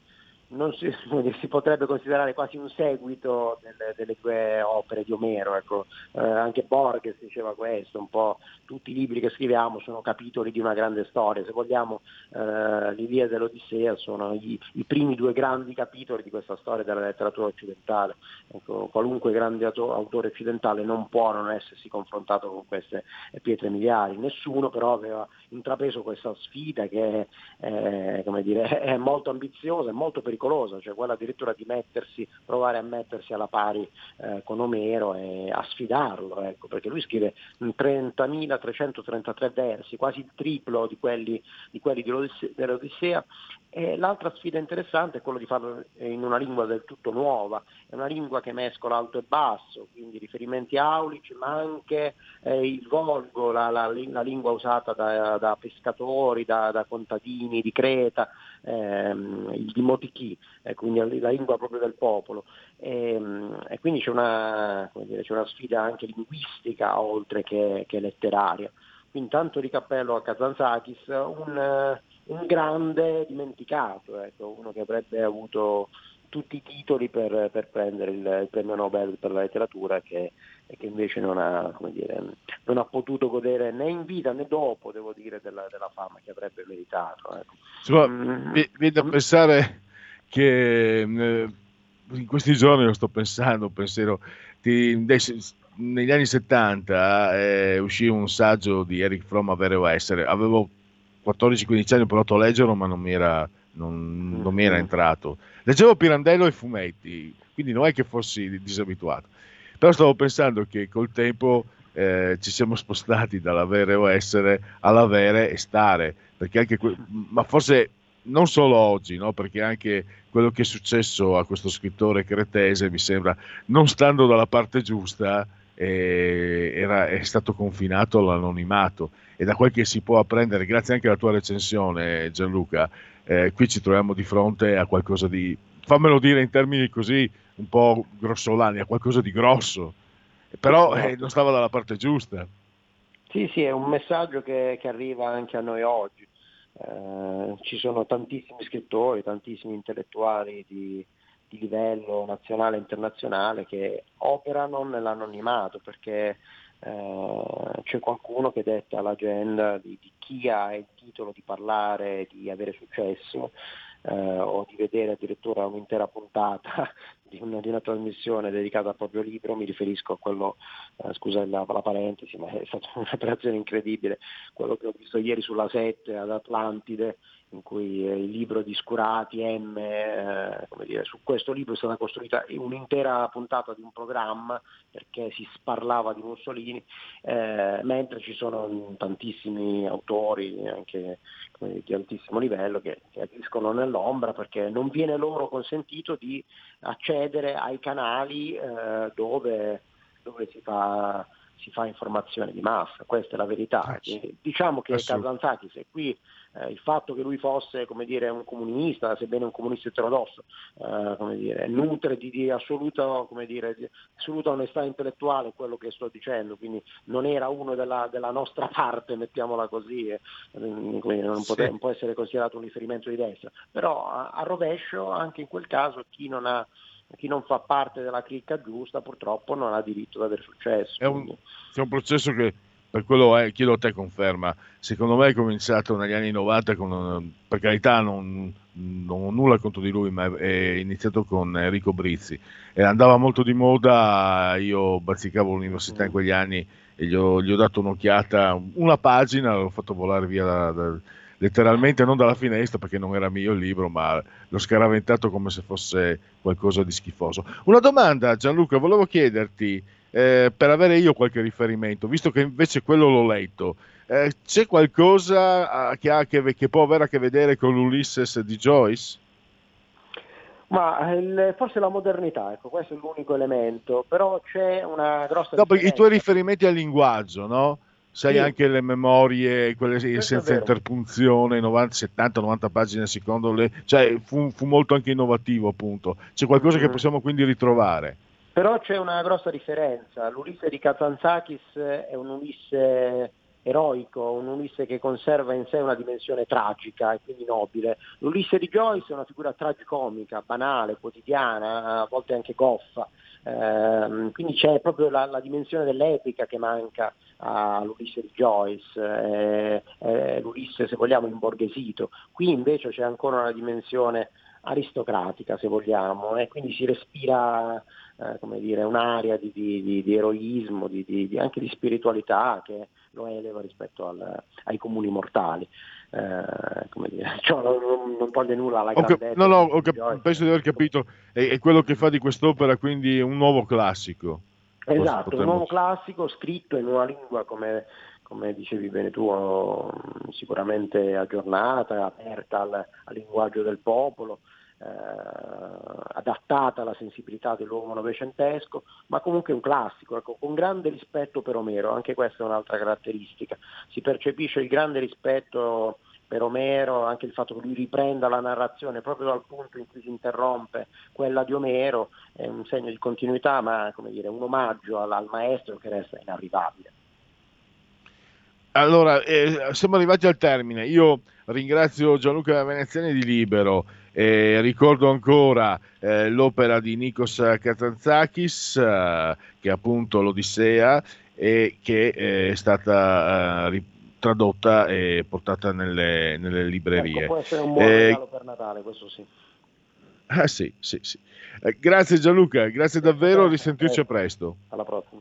si, si, potrebbe considerare quasi un seguito delle, delle due opere di Omero. Ecco. Eh, anche Borges diceva questo, un po' tutti i libri che scriviamo sono capitoli di una grande storia. Se vogliamo, eh, l'Ilia dell'Odissea sono i, i, primi due grandi capitoli di questa storia della letteratura occidentale. Ecco, qualunque grande autore occidentale non può non essersi confrontato con queste pietre miliari. Nessuno però aveva intrapreso questa sfida che è, eh, dire, è molto ambiziosa, è molto pericolosa pericolosa, cioè quella addirittura di mettersi, provare a mettersi alla pari eh, con Omero e a sfidarlo, ecco, perché lui scrive 30.333 versi, quasi il triplo di quelli, di quelli dell'Odissea. E l'altra sfida interessante è quella di farlo in una lingua del tutto nuova, è una lingua che mescola alto e basso, quindi riferimenti aulici, ma anche eh, il volgo, la, la, la, lingua usata da, da pescatori, da, da, contadini di Creta, ehm, il dimotichi, eh, quindi la lingua proprio del popolo. E, ehm, e quindi c'è una, dire, c'è una, sfida anche linguistica oltre che, che letteraria. Quindi tanto di cappello a Kazantzakis, un, un grande dimenticato, ecco, uno che avrebbe avuto tutti i titoli per, per prendere il, il, premio Nobel per la letteratura che, e che invece non ha, dire, non ha, potuto godere né in vita né dopo, devo dire, della, della fama che avrebbe meritato. Ecco. Insomma, mm. viene da pensare che eh, in questi giorni lo sto pensando, pensiero, ti, negli anni 70 eh, uscì un saggio di Eric Fromm, Avere o Essere, avevo 14-15 anni, ho provato a leggerlo ma non mi era non, non mi era entrato. Leggevo Pirandello e fumetti, quindi non è che fossi disabituato. Però stavo pensando che col tempo eh, ci siamo spostati dall'avere o essere all'avere e stare, perché que- ma forse non solo oggi, no? perché anche quello che è successo a questo scrittore cretese mi sembra, non stando dalla parte giusta, eh, era, è stato confinato all'anonimato e da quel che si può apprendere, grazie anche alla tua recensione Gianluca, eh, qui ci troviamo di fronte a qualcosa di, fammelo dire in termini così un po' grossolani, a qualcosa di grosso, però eh, non stava dalla parte giusta. Sì, sì, è un messaggio che, che arriva anche a noi oggi. Eh, ci sono tantissimi scrittori, tantissimi intellettuali di, di livello nazionale e internazionale che operano nell'anonimato perché eh, c'è qualcuno che detta l'agenda di, di, chi ha il titolo di parlare, di avere successo eh, o di vedere addirittura un'intera puntata di una, di una, trasmissione dedicata al proprio libro, mi riferisco a quello, eh, scusa la, la, parentesi, ma è stata un'operazione incredibile, quello che ho visto ieri sulla 7 ad Atlantide, in cui eh, il libro di Scurati, M, eh, dire, su questo libro è stata costruita un'intera puntata di un programma perché si sparlava di Mussolini, eh, mentre ci sono tantissimi autori anche di altissimo livello che, che agiscono nell'ombra perché non viene loro consentito di accedere ai canali eh, dove, dove si fa si fa informazione di massa, questa è la verità. Ah, diciamo che Kazantzakis è qui eh, il fatto che lui fosse come dire, un comunista, sebbene un comunista eterodosso, eh, come dire, nutre di, di, assoluta, dire, di, assoluta, onestà intellettuale quello che sto dicendo, quindi non era uno della, della nostra parte, mettiamola così, eh, non, sì. non, può essere considerato un riferimento di destra, però a, a rovescio anche in quel caso chi non ha chi non fa parte della cricca giusta purtroppo non ha diritto ad avere successo. È un, è un processo che per quello è, chiedo a te conferma, secondo me è cominciato negli anni 90 con, per carità non, non ho nulla contro di lui, ma è iniziato con Enrico Brizzi e andava molto di moda, io bazzicavo l'università in quegli anni e gli ho, gli ho dato un'occhiata, una pagina, l'ho fatto volare via da, da, letteralmente non dalla finestra perché non era mio il libro, ma l'ho scaraventato come se fosse qualcosa di schifoso. Una domanda Gianluca, volevo chiederti eh, per avere io qualche riferimento, visto che invece quello l'ho letto. Eh, c'è qualcosa eh, che, ha, che, che, può avere a che vedere con l'Ulysses di Joyce? Ma il, forse la modernità, ecco, questo è l'unico elemento, però c'è una grossa... No, i tuoi riferimenti al linguaggio, no? Sai sì. anche le memorie, quelle Questo senza interpunzione, 90, 70, 90 pagine secondo le... cioè fu, fu molto anche innovativo appunto. C'è qualcosa mm. che possiamo quindi ritrovare. Però c'è una grossa differenza, l'Ulisse di Kazantzakis è un Ulisse eroico, un Ulisse che conserva in sé una dimensione tragica e quindi nobile. L'Ulisse di Joyce è una figura tragicomica, banale, quotidiana, a volte anche goffa. Ehm, quindi c'è proprio la, la dimensione dell'epica che manca all'Ulisse di Joyce, eh, eh, l'Ulisse se vogliamo imborghesito. Qui invece c'è ancora una dimensione aristocratica se vogliamo e quindi si respira eh, come dire, un'area di, di, di, eroismo, di, di- anche di spiritualità che lo eleva rispetto al- ai comuni mortali. Eh, come dire, ciò non, non- toglie nulla alla Ho cap- grandezza. no, no, ho cap- penso di aver capito. È, è quello che fa di quest'opera quindi un nuovo classico. Esatto, un Potremmo- nuovo classico scritto in una lingua come, come dicevi bene tu, oh, sicuramente aggiornata, aperta al, al linguaggio del popolo, adattata alla sensibilità dell'uomo novecentesco, ma comunque un classico, ecco, con grande rispetto per Omero, anche questa è un'altra caratteristica. Si percepisce il grande rispetto per Omero, anche il fatto che lui riprenda la narrazione proprio dal punto in cui si interrompe quella di Omero, è un segno di continuità, ma come dire, un omaggio al, al maestro che resta inarrivabile. Allora, eh, siamo arrivati al termine. Io ringrazio Gianluca Veneziani di Libero. E ricordo ancora eh, l'opera di Nikos Kazantzakis, eh, che è appunto l'Odissea, e che eh, è stata eh, tradotta e portata nelle, nelle librerie. Ecco, può essere un buon Eh, regalo per Natale, questo sì. ah, sì, sì, sì. Eh, grazie Gianluca, grazie davvero, risentirci a presto. Alla prossima.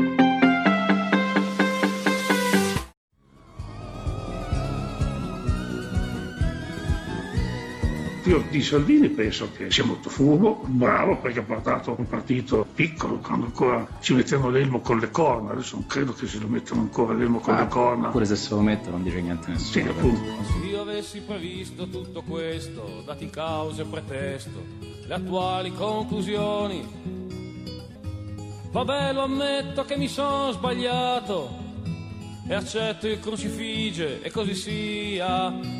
Io di Salvini penso che sia molto furbo, bravo perché ha portato un partito piccolo quando ancora ci mettevano l'elmo con le corna, adesso non credo che se lo mettano ancora l'elmo con le corna. Pure se se lo mettono non dice niente a Sì, nessuno. appunto. Se io avessi previsto tutto questo, dati causa e pretesto, le attuali conclusioni, vabbè lo ammetto che mi sono sbagliato e accetto il crucifige e così sia.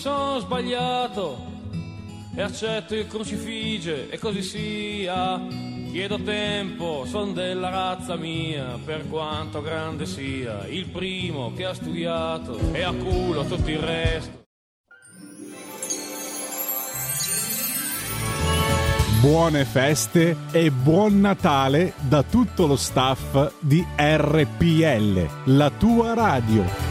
sono sbagliato e accetto il crucifige e così sia. Chiedo tempo, son della razza mia, per quanto grande sia, il primo che ha studiato e a culo tutto il resto. Buone feste e buon Natale da tutto lo staff di RPL, la tua radio.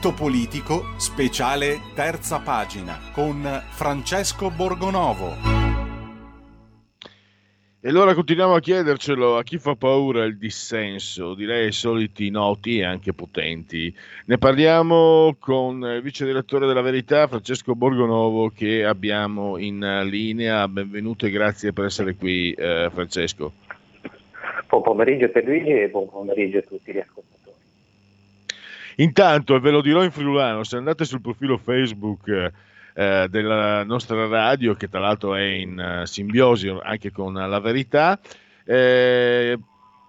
Punto politico, speciale terza pagina con Francesco Borgonovo. E allora continuiamo a chiedercelo a chi fa paura il dissenso, direi ai soliti noti e anche potenti. Ne parliamo con il vice direttore della Verità, Francesco Borgonovo, che abbiamo in linea. Benvenuto e grazie per essere qui, eh, Francesco. Buon pomeriggio per Luigi e buon pomeriggio a tutti gli ascoltatori. Intanto, e ve lo dirò in friulano, se andate sul profilo Facebook eh, della nostra radio, che tra l'altro è in eh, simbiosi anche con la verità, eh,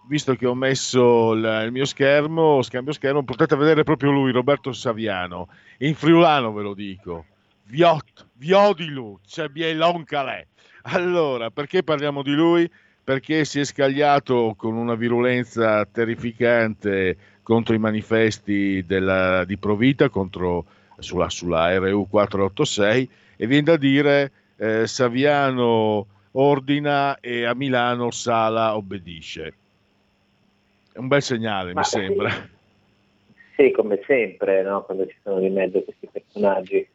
visto che ho messo il, il mio schermo, scambio schermo, potete vedere proprio lui, Roberto Saviano. In friulano ve lo dico. Viot, vio di lui, c'è bielon calè. Allora, perché parliamo di lui? Perché si è scagliato con una virulenza terrificante contro i manifesti della, di Provita, contro, sulla, sulla RU 486 e viene da dire eh, Saviano ordina e a Milano Sala obbedisce. È un bel segnale, Ma mi sì. sembra. Sì, come sempre, no? quando ci sono di mezzo questi personaggi,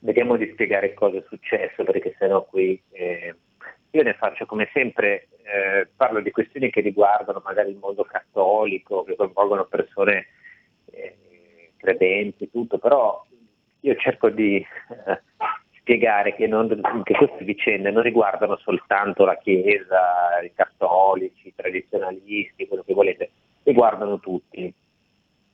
vediamo di spiegare cosa è successo, perché sennò qui eh, io ne faccio come sempre, eh, parlo di questioni che riguardano magari il mondo cattolico, che coinvolgono persone eh, credenti, tutto, però io cerco di eh, spiegare che, non- che queste vicende non riguardano soltanto la Chiesa, i cattolici, i tradizionalisti, quello che volete, riguardano tutti.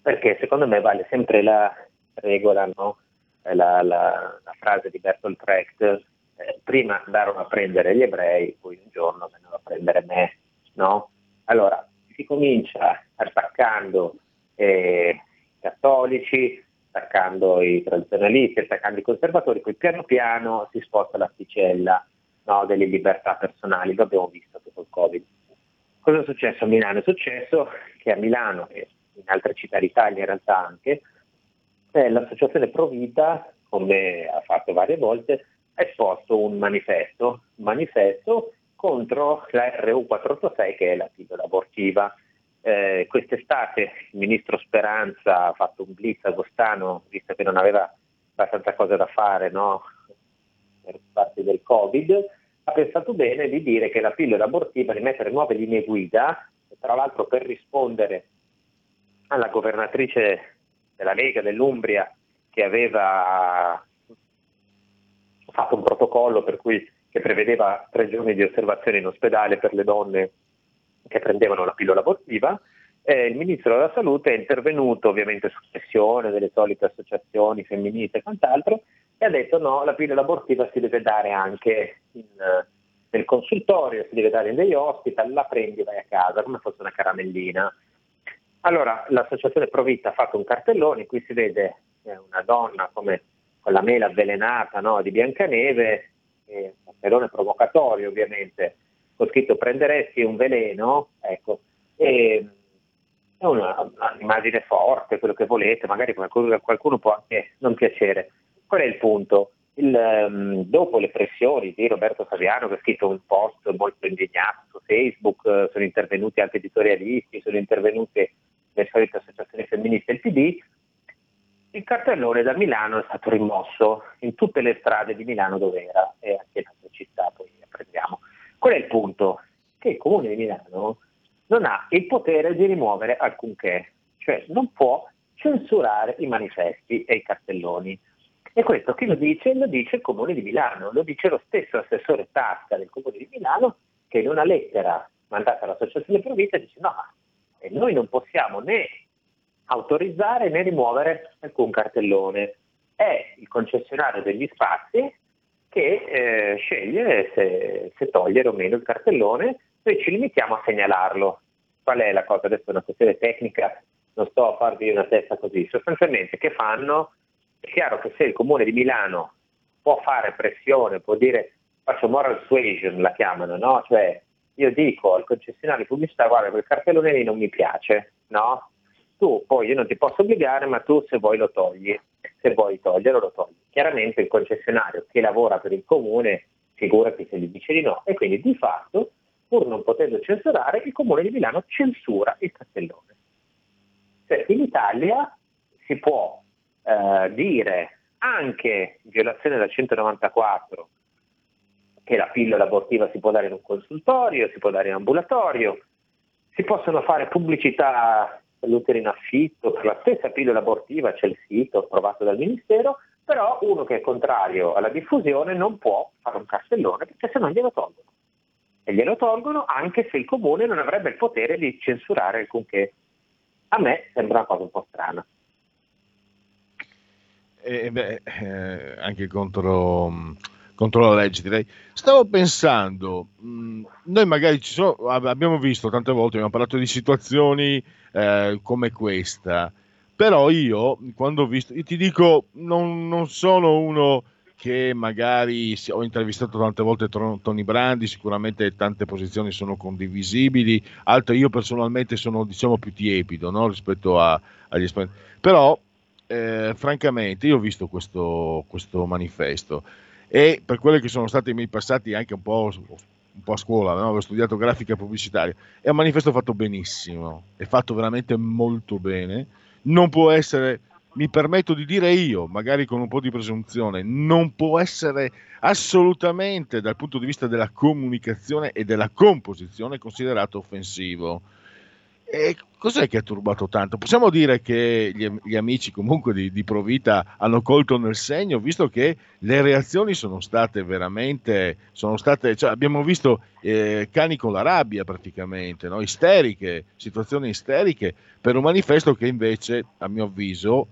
Perché secondo me vale sempre la regola, no? Eh, la, la- la frase di Bertolt Brecht, eh, prima andarono a prendere gli ebrei, poi un giorno vennero a prendere me. No? Allora, si comincia attaccando eh, i cattolici, attaccando i tradizionalisti, attaccando i conservatori, poi piano piano si sposta l'asticella no, delle libertà personali, lo abbiamo visto dopo il Covid. Cosa è successo a Milano? È successo che a Milano e in altre città d'Italia in realtà anche, eh, l'associazione Provita, come ha fatto varie volte, esposto un manifesto, manifesto contro la RU486 che è la pillola abortiva. Eh, quest'estate il ministro Speranza ha fatto un blitz agostano, visto che non aveva abbastanza cose da fare no? per parte del Covid, ha pensato bene di dire che la pillola abortiva, di mettere nuove linee guida, tra l'altro per rispondere alla governatrice della Lega dell'Umbria che aveva fatto un protocollo cui, che prevedeva tre giorni di osservazione in ospedale per le donne che prendevano la pillola abortiva. eh, il ministro della salute è intervenuto ovviamente su pressione delle solite associazioni femministe e quant'altro e ha detto no, la pillola abortiva si deve dare anche in, nel consultorio, si deve dare in degli hospital, la prendi e vai a casa come fosse una caramellina. Allora l'associazione Provita ha fatto un cartellone cui si vede eh, una donna come la mela avvelenata no, di Biancaneve, eh, un cartellone provocatorio ovviamente, con scritto prenderesti un veleno, ecco, e è un'immagine forte, quello che volete, magari a qualcuno può anche non piacere. Qual è il punto? Il, ehm, dopo le pressioni di Roberto Saviano, che ha scritto un post molto indignato su Facebook, sono intervenuti anche editorialisti, sono intervenute le solite associazioni femministe del PD, il cartellone da Milano è stato rimosso in tutte le strade di Milano dove era e anche in altre città, poi apprendiamo. Qual è il punto? Che il comune di Milano non ha il potere di rimuovere alcunché, cioè non può censurare i manifesti e i cartelloni. E questo chi lo dice? Lo dice il comune di Milano, lo dice lo stesso assessore Tasca del comune di Milano che in una lettera mandata all'associazione Provita dice no, ma noi non possiamo né autorizzare né rimuovere alcun cartellone. È il concessionario degli spazi che eh, sceglie se, se togliere o meno il cartellone, noi ci limitiamo a segnalarlo. Qual è la cosa? Adesso è una questione tecnica, non sto a farvi una testa così. Sostanzialmente che fanno? È chiaro che se il comune di Milano può fare pressione, può dire faccio moral suasion, la chiamano, no? Cioè io dico al concessionario pubblicità guarda quel cartellone lì non mi piace, no? Tu poi io non ti posso obbligare, ma tu se vuoi lo togli, se vuoi toglierlo lo togli. Chiaramente il concessionario che lavora per il comune figurati se gli dice di no e quindi di fatto pur non potendo censurare il comune di Milano censura il cartellone. Cioè in Italia si può eh, dire anche violazione della 194 che la pillola abortiva si può dare in un consultorio, si può dare in ambulatorio, si possono fare pubblicità dell'utero in affitto, per la stessa pillola abortiva c'è il sito approvato dal Ministero, però uno che è contrario alla diffusione non può fare un cartellone perché se no glielo tolgono. E glielo tolgono anche se il comune non avrebbe il potere di censurare alcunché. A me sembra una cosa un po' strana. E, beh, eh, anche contro, contro la legge direi. Stavo pensando, mh, noi magari ci sono, ab- abbiamo visto tante volte, abbiamo parlato di situazioni eh, come questa, però io quando ho visto, io ti dico, non, non sono uno che magari ho intervistato tante volte Tony Brandi, sicuramente tante posizioni sono condivisibili, altre io personalmente sono diciamo più tiepido no? rispetto a- agli esponenti, però eh, francamente io ho visto questo, questo manifesto e per quelli che sono stati i miei passati anche un po', un po' a scuola, no? avevo studiato grafica pubblicitaria, è un manifesto fatto benissimo, è fatto veramente molto bene, non può essere, mi permetto di dire io, magari con un po' di presunzione, non può essere assolutamente dal punto di vista della comunicazione e della composizione considerato offensivo. E cos'è che ha turbato tanto? Possiamo dire che gli, gli amici comunque di, di Provita hanno colto nel segno, visto che le reazioni sono state veramente, sono state, cioè abbiamo visto eh, cani con la rabbia praticamente, no? isteriche, situazioni isteriche, per un manifesto che invece, a mio avviso,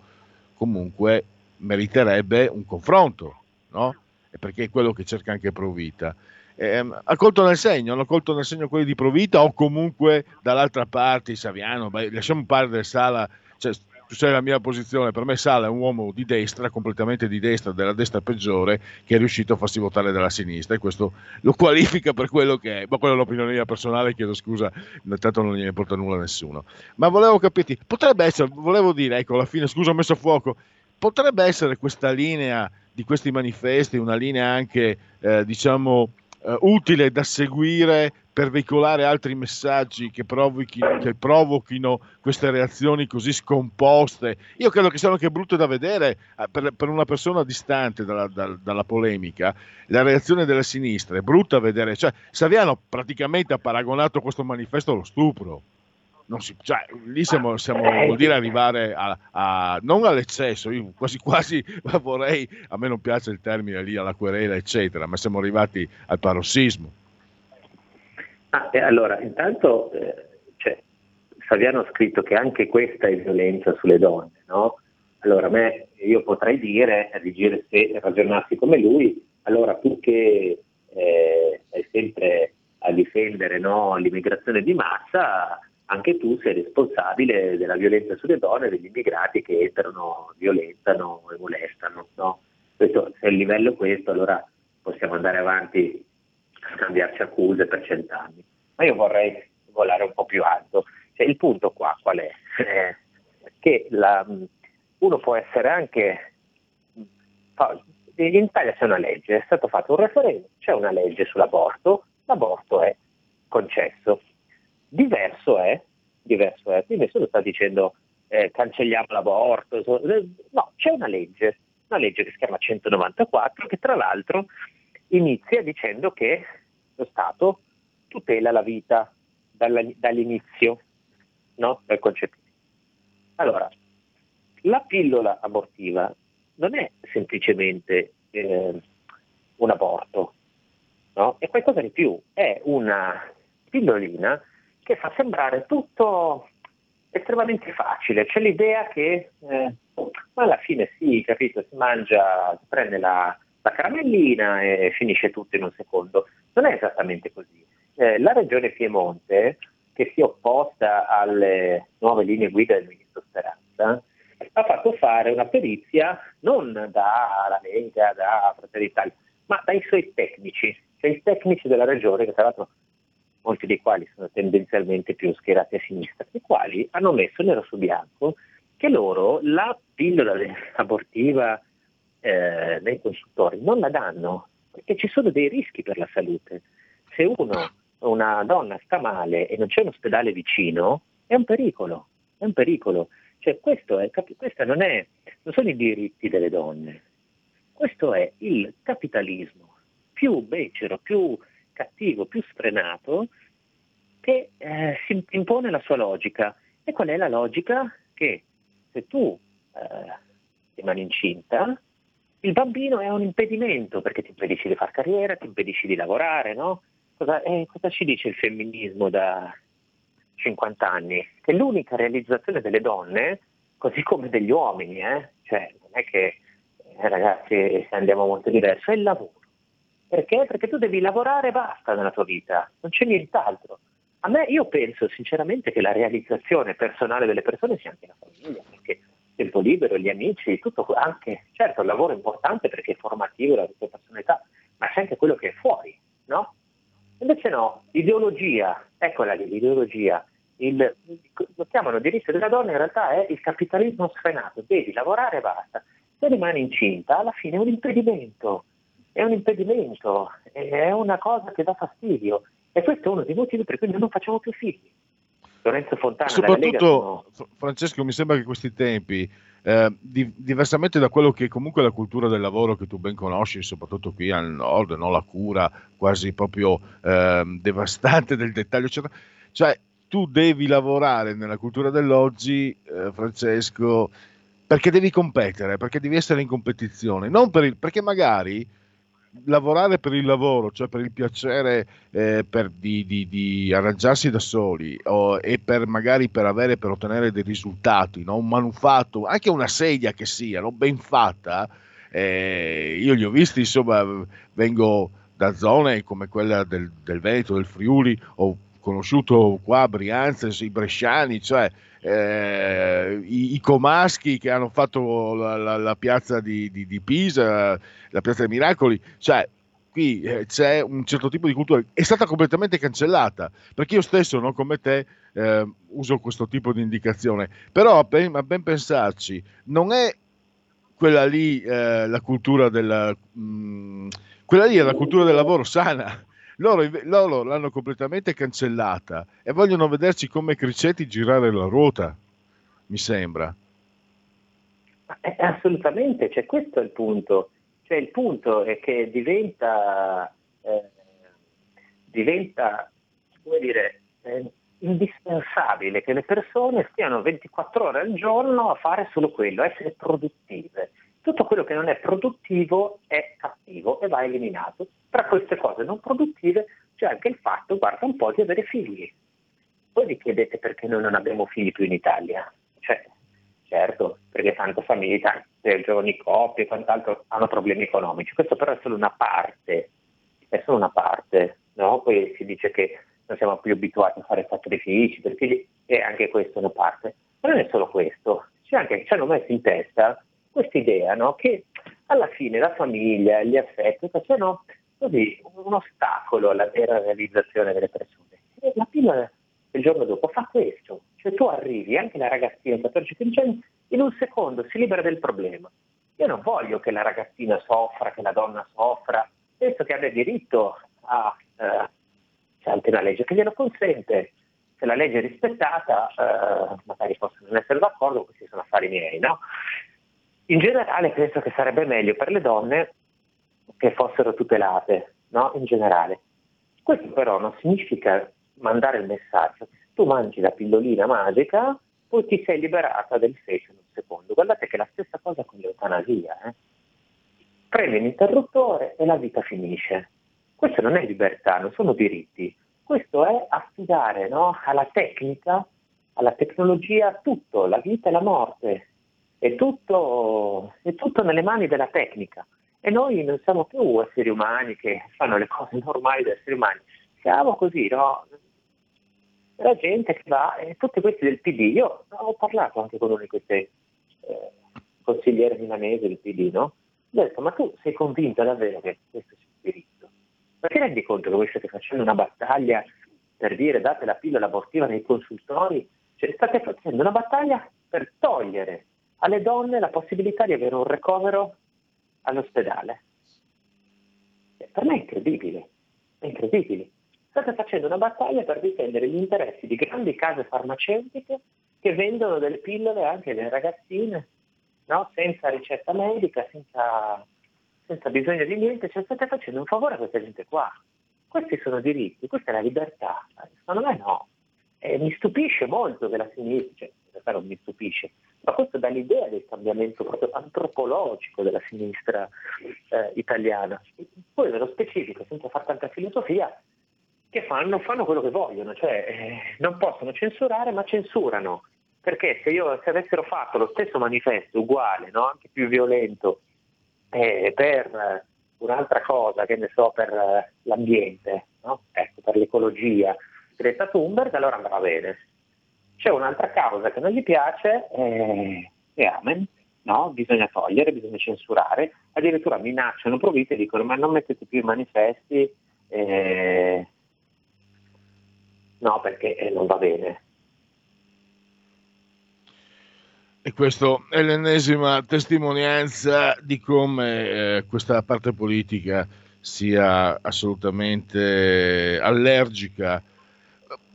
comunque meriterebbe un confronto, no? Perché è quello che cerca anche Provita. Ehm, ha colto nel segno, hanno colto nel segno quelli di Provita o comunque dall'altra parte Saviano, beh, lasciamo perdere Sala, cioè, tu sai la mia posizione, per me Sala è un uomo di destra, completamente di destra, della destra peggiore, che è riuscito a farsi votare dalla sinistra e questo lo qualifica per quello che è, ma quella è l'opinione mia personale, chiedo scusa, intanto non gliene importa nulla a nessuno. Ma volevo capirti, potrebbe essere, volevo dire, ecco, alla fine, scusa ho messo a fuoco, potrebbe essere questa linea di questi manifesti, una linea anche, eh, diciamo, eh, utile da seguire per veicolare altri messaggi che, provochi- che provochino queste reazioni così scomposte. Io credo che siano anche brutte da vedere eh, per, per una persona distante dalla, dal- dalla polemica. La reazione della sinistra è brutta a vedere. Cioè, Saviano praticamente ha paragonato questo manifesto allo stupro. Non si- cioè, lì siamo, siamo vuol dire arrivare a, a- non all'eccesso, io quasi quasi vorrei, a me non piace il termine lì alla querela, eccetera, ma siamo arrivati al parossismo. Ah, e allora, intanto eh, cioè, Saviano ha scritto che anche questa è violenza sulle donne, no? Allora, me, io potrei dire, a dire se ragionassi come lui, allora tu che eh, sei sempre a difendere no, l'immigrazione di massa, anche tu sei responsabile della violenza sulle donne, degli immigrati che entrano, violentano e molestano. No? Questo, se il livello è questo, allora possiamo andare avanti a scambiarci accuse per cent'anni. Ma io vorrei volare un po' più alto. Cioè, il punto qua qual è? Eh, che la- uno può essere anche... In Italia c'è una legge, è stato fatto un referendum, c'è una legge sull'aborto, l'aborto è concesso. Diverso è, diverso è, qui nessuno sta dicendo eh, cancelliamo l'aborto, eh, no, c'è una legge, una legge che si chiama 194 che tra l'altro inizia dicendo che lo Stato tutela la vita dalla- dall'inizio no? del concepimento. Allora, la pillola abortiva non è semplicemente eh, un aborto, no? è qualcosa di più, è una pillolina che fa sembrare tutto estremamente facile. C'è l'idea che eh, alla fine sì, capito, si mangia, si prende la, la caramellina e finisce tutto in un secondo. Non è esattamente così. Eh, la regione Piemonte, che si è opposta alle nuove linee guida del ministro Speranza, ha fatto fare una perizia non dalla Lega, da Fratelli d'Italia, ma dai suoi tecnici, cioè i tecnici della regione, che tra l'altro molti dei quali sono tendenzialmente più schierati a sinistra, i quali hanno messo nero su bianco che loro la pillola abortiva eh, nei consultori non la danno perché ci sono dei rischi per la salute. Se uno, una donna sta male e non c'è un ospedale vicino, è un pericolo, è un pericolo. Cioè, questo è, non, è, non sono i diritti delle donne, questo è il capitalismo più becero, più cattivo, più sfrenato che eh, si impone la sua logica. E qual è la logica? Che se tu eh, rimani incinta, il bambino è un impedimento perché ti impedisci di fare carriera, ti impedisci di lavorare, no? Cosa, eh, cosa ci dice il femminismo da 50 anni? Che l'unica realizzazione delle donne, così come degli uomini, eh? cioè non è che eh, ragazzi andiamo molto diverso, è il lavoro. Perché? Perché tu devi lavorare e basta nella tua vita, non c'è nient'altro. A me, io penso sinceramente che la realizzazione personale delle persone sia anche la famiglia, perché il tempo libero, gli amici, tutto anche, certo il lavoro è importante perché è formativo la tua personalità, ma c'è anche quello che è fuori, no? Invece no, l'ideologia, eccola lì, l'ideologia, il, lo chiamano diritto della donna, in realtà è il capitalismo sfrenato, devi lavorare e basta. Se rimani incinta, alla fine è un impedimento, è un impedimento, è una cosa che dà fastidio. E questo è uno dei motivi per cui noi non facciamo più figli. Lorenzo Fontana sono- Soprattutto, F- Francesco, mi sembra che questi tempi, eh, di- diversamente da quello che comunque è la cultura del lavoro che tu ben conosci, soprattutto qui al nord, no? la cura quasi proprio ehm, devastante del dettaglio, eccetera. Cioè, tu devi lavorare nella cultura dell'oggi, eh, Francesco, perché devi competere, perché devi essere in competizione, non per il, perché magari lavorare per il lavoro, cioè per il piacere eh, per- di, di- di arrangiarsi da soli o- e per magari per avere, per ottenere dei risultati, no? un manufatto, anche una sedia che sia no? ben fatta, eh, io li ho visti, insomma, vengo da zone come quella del, del Veneto, del Friuli, ho conosciuto qua a Brianza, i bresciani, cioè eh, i, i comaschi che hanno fatto la, la- la piazza di, di- di Pisa, la piazza dei Miracoli, cioè qui eh, c'è un certo tipo di cultura, è stata completamente cancellata, perché io stesso, no, come te, eh, uso questo tipo di indicazione, però ben, a ben pensarci, non è quella lì eh, la cultura del... mh, quella lì è la cultura del lavoro sana. Loro, loro l'hanno completamente cancellata e vogliono vederci come criceti girare la ruota, mi sembra. Eh, assolutamente, cioè, questo è il punto. Cioè, il punto è che diventa, eh, diventa come dire, eh, indispensabile che le persone stiano 24 ore al giorno a fare solo quello, a essere produttive. Tutto quello che non è produttivo è cattivo e va eliminato. Tra queste cose non produttive c'è anche il fatto, guarda un po', di avere figli. Voi vi chiedete perché noi non abbiamo figli più in Italia? Cioè, certo, perché tante famiglie, tante giovani coppie e quant'altro hanno problemi economici. Questo però è solo una parte, è solo una parte, no? Poi si dice che non siamo più abituati a fare sacrifici per figli e anche questa è una parte. Ma non è solo questo, c'è anche ci hanno messo in testa questa idea no? che alla fine la famiglia, gli affetti sono così un ostacolo alla vera realizzazione delle persone. E la pillola del giorno dopo fa questo, cioè tu arrivi, anche la ragazzina di 14-15 anni, in un secondo si libera del problema. Io non voglio che la ragazzina soffra, che la donna soffra, penso che abbia diritto a... eh, c'è anche una legge che glielo consente, se la legge è rispettata, eh, magari possono non essere d'accordo, questi sono affari miei, no? In generale penso che sarebbe meglio per le donne che fossero tutelate, no? In generale. Questo però non significa mandare il messaggio che tu mangi la pillolina magica, poi ti sei liberata del feto in un secondo. Guardate che è la stessa cosa con l'eutanasia. Eh? Premi l'interruttore e la vita finisce. Questa non è libertà, non sono diritti. Questo è affidare no, alla tecnica, alla tecnologia, tutto, la vita e la morte. È tutto, è tutto nelle mani della tecnica. E noi non siamo più esseri umani che fanno le cose normali da esseri umani. Siamo così, no? La gente che va, e tutti questi del PD, io ho parlato anche con uno di questi eh, consiglieri milanesi del PD, no? Ho detto, ma tu sei convinto davvero che questo sia un diritto? Perché rendi conto che voi state facendo una battaglia per dire date la pillola abortiva nei consultori? Cioè state facendo una battaglia per togliere alle donne la possibilità di avere un ricovero all'ospedale. Per me è incredibile, è incredibile. State facendo una battaglia per difendere gli interessi di grandi case farmaceutiche che vendono delle pillole anche alle ragazzine, no? senza ricetta medica, senza, senza bisogno di niente, cioè state facendo un favore a questa gente qua. Questi sono diritti, questa è la libertà. Secondo me no. E mi stupisce molto che la sinistra, cioè, mi stupisce, ma questo dà l'idea del cambiamento proprio antropologico della sinistra eh, italiana. Poi nello specifico, senza fare tanta filosofia, che fanno, fanno quello che vogliono, cioè eh, non possono censurare ma censurano. Perché se, io, se avessero fatto lo stesso manifesto uguale, no? anche più violento, eh, per eh, un'altra cosa, che ne so, per eh, l'ambiente, no? ecco, per l'ecologia, Greta Thunberg, allora andrà bene. C'è un'altra causa che non gli piace eh, e amen, no? bisogna togliere, bisogna censurare, addirittura minacciano provite e dicono ma non mettete più i manifesti, eh, no perché eh, non va bene. E questa è l'ennesima testimonianza di come eh, questa parte politica sia assolutamente allergica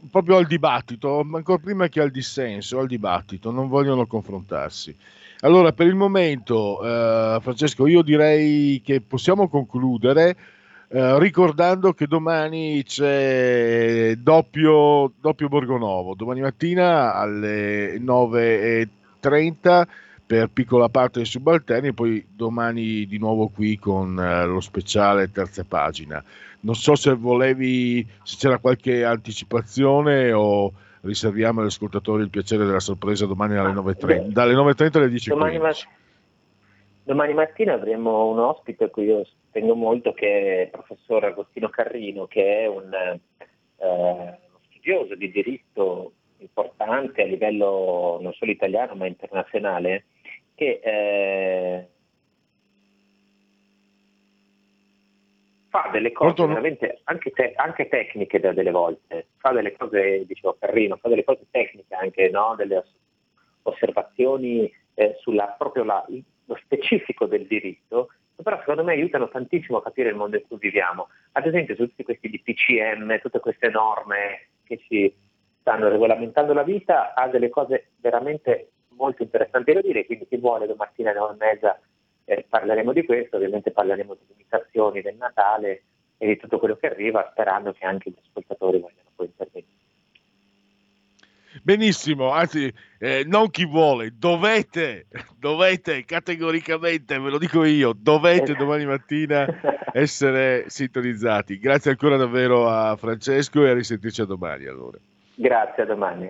proprio al dibattito, ancora prima che al dissenso, al dibattito, non vogliono confrontarsi. Allora, per il momento, eh, Francesco, io direi che possiamo concludere eh, ricordando che domani c'è doppio, doppio Borgonovo, domani mattina alle 9.30 per piccola parte dei subalterni e poi domani di nuovo qui con eh, lo speciale terza pagina. Non so se volevi, se c'era qualche anticipazione o riserviamo agli ascoltatori il piacere della sorpresa domani alle 9.30, dalle 9.30 alle 10.15. Domani, ma- domani mattina avremo un ospite a cui io tengo molto che è il professor Agostino Carrino, che è un eh, studioso di diritto importante a livello non solo italiano ma internazionale, che eh, fa delle cose Pronto? veramente anche, te- anche tecniche da delle volte, fa delle cose, dicevo Carrino, fa delle cose tecniche anche, no? delle os- osservazioni eh, sulla proprio la- lo specifico del diritto, che però secondo me aiutano tantissimo a capire il mondo in cui viviamo. Ad esempio su tutti questi DPCM, tutte queste norme che ci stanno regolamentando la vita, ha delle cose veramente molto interessanti da dire, quindi chi vuole domattina alle 9 e mezza eh, parleremo di questo, ovviamente parleremo di limitazioni del Natale e di tutto quello che arriva, sperando che anche gli ascoltatori vogliano poi intervenire. Benissimo, anzi, eh, non chi vuole, dovete, dovete categoricamente, ve lo dico io, dovete domani mattina essere sintonizzati. Grazie ancora davvero a Francesco e a risentirci a domani allora. Grazie, a domani.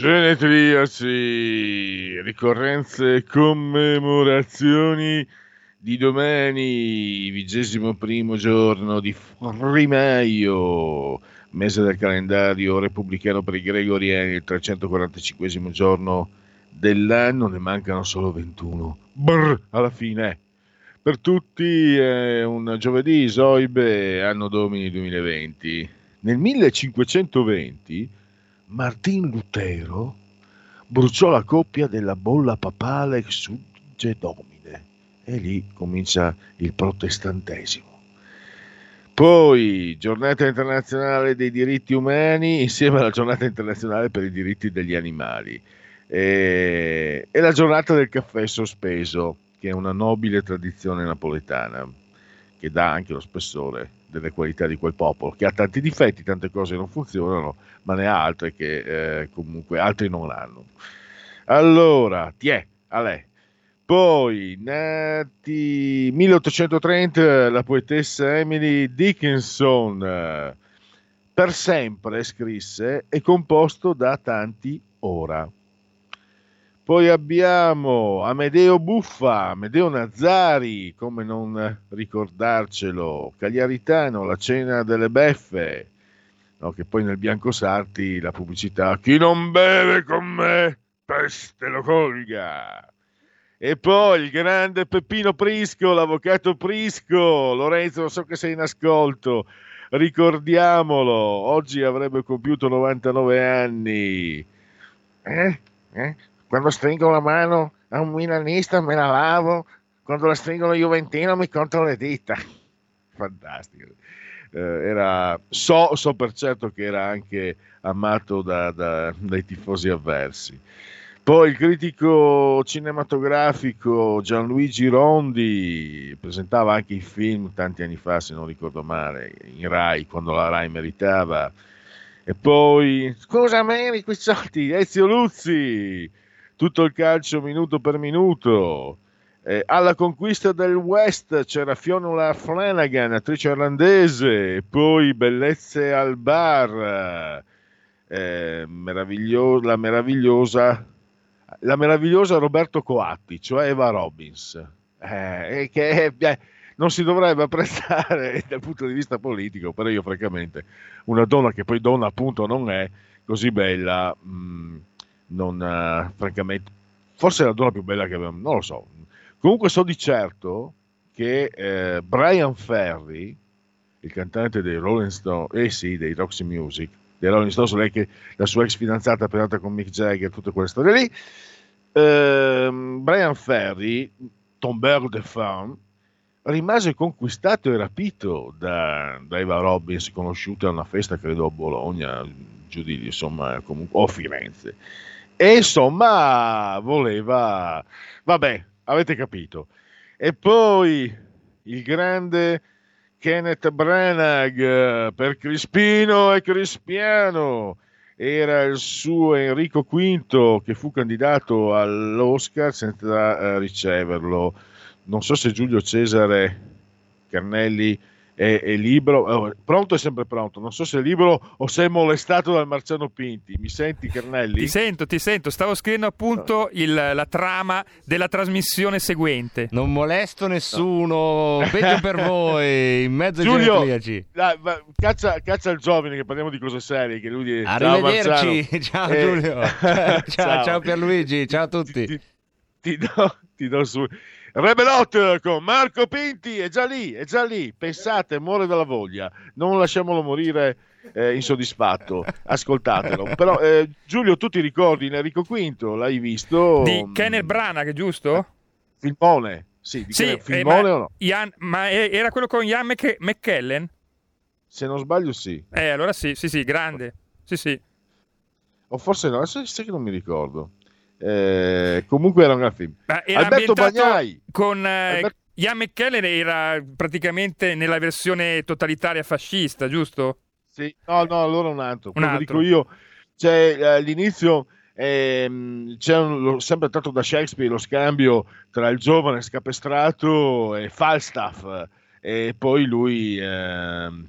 Genetriaci, ricorrenze e commemorazioni di domani, vigesimo primo giorno di Frimaio, mese del calendario repubblicano per i gregoriani, il 345 giorno dell'anno, ne mancano solo 21. Brr, alla fine. Per tutti è un giovedì, Zoibe, anno domini 2020. Nel 1520 Martin Lutero bruciò la coppia della bolla papale Sugge Domine e lì comincia il protestantesimo. Poi giornata internazionale dei diritti umani insieme alla giornata internazionale per i diritti degli animali e, e la giornata del caffè sospeso che è una nobile tradizione napoletana che dà anche lo spessore delle qualità di quel popolo, che ha tanti difetti, tante cose non funzionano, ma ne ha altre che eh, comunque altri non hanno. Allora, tiè, a lei. Poi, nati 1830, la poetessa Emily Dickinson, per sempre, scrisse, è composto da tanti ora. Poi abbiamo Amedeo Buffa, Amedeo Nazzari, come non ricordarcelo, Cagliaritano, La cena delle beffe, no, che poi nel Bianco Sarti la pubblicità Chi non beve con me, peste lo colga. E poi il grande Peppino Prisco, l'avvocato Prisco, Lorenzo, so che sei in ascolto, ricordiamolo, oggi avrebbe compiuto 99 anni. Eh? Eh? Quando stringo la mano a un milanista me la lavo, quando la stringo allo Juventino mi conto le dita. Fantastico. Eh, era, so, so per certo che era anche amato da- da- dai tifosi avversi. Poi il critico cinematografico Gianluigi Rondi presentava anche i film tanti anni fa, se non ricordo male, in Rai, quando la Rai meritava. E poi, scusa Mary, soldi, Ezio Luzzi, tutto il calcio minuto per minuto. Eh, alla conquista del West c'era Fionnuala Flanagan, attrice irlandese, poi Bellezze al bar, eh, meraviglio- la meravigliosa la meravigliosa Roberto Coatti, cioè Eva Robbins, eh, che eh, non si dovrebbe apprezzare dal punto di vista politico, però io francamente una donna che poi donna appunto non è così bella, mh, non, eh, francamente, forse è la donna più bella che abbiamo, non lo so. Comunque so di certo che eh, Brian Ferry, il cantante dei Rolling Stones, eh sì, dei Roxy Music, dei Rolling Stones, lei che la sua ex fidanzata è andata con Mick Jagger, tutte quelle storie lì. Ehm, Brian Ferry, tombeur de femme, rimase conquistato e rapito da, da Eva Robbins, conosciuta a una festa, credo a Bologna, giù di insomma, comunque, o a Firenze. E insomma, voleva, vabbè, avete capito. E poi il grande Kenneth Branagh eh, per Crispino e Crispiano era il suo Enrico V che fu candidato all'Oscar senza eh, riceverlo. Non so se Giulio Cesare Carnelli è, è libero, oh, pronto è sempre pronto. Non so se è libero o se è molestato dal Marciano Pinti. Mi senti, Carnelli? Ti sento, ti sento. Stavo scrivendo appunto il- la trama della trasmissione seguente. Non molesto nessuno, peggio per voi, in mezzo ai Giulio, genetriaci. dai, va- caccia, caccia il giovane che parliamo di cose serie. Che lui ciao, Arrivederci, Marzano. ciao Eh, Giulio, ciao, ciao Pierluigi, ciao a tutti. Ti, ti do, ti do su. Rebelot con Marco Pinti è già lì, è già lì. Pensate, muore dalla voglia. Non lasciamolo morire eh, insoddisfatto. Ascoltatelo. Però, eh, Giulio, tu ti ricordi Enrico V? L'hai visto? Di Kenneth Branagh, giusto? Filmone. Sì, di Sì, eh, filmone ma, o no? Ian- ma era quello con Ian Mc- McKellen? Se non sbaglio, sì. Eh, allora sì, sì, sì, grande. Sì, sì. O forse no, adesso sai che non mi ricordo. Eh, comunque era un gran film. Alberto Bagnai. con eh, Ian McKellen era praticamente nella versione totalitaria fascista, giusto? Sì, no, no, allora un altro. Che altro. dico io, eh, all'inizio ehm, c'è un- sempre tratto da Shakespeare lo scambio tra il giovane scapestrato e Falstaff e poi lui ehm,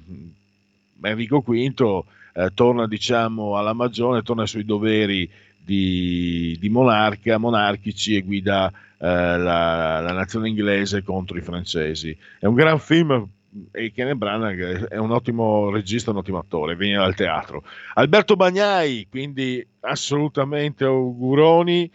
Enrico V eh, torna diciamo alla magione, torna ai suoi doveri di, di monarca, monarchici e guida eh, la, la nazione inglese contro i francesi. È un gran film e Kenneth Branagh è un ottimo regista, un ottimo attore, viene dal teatro. Alberto Bagnai, quindi assolutamente auguroni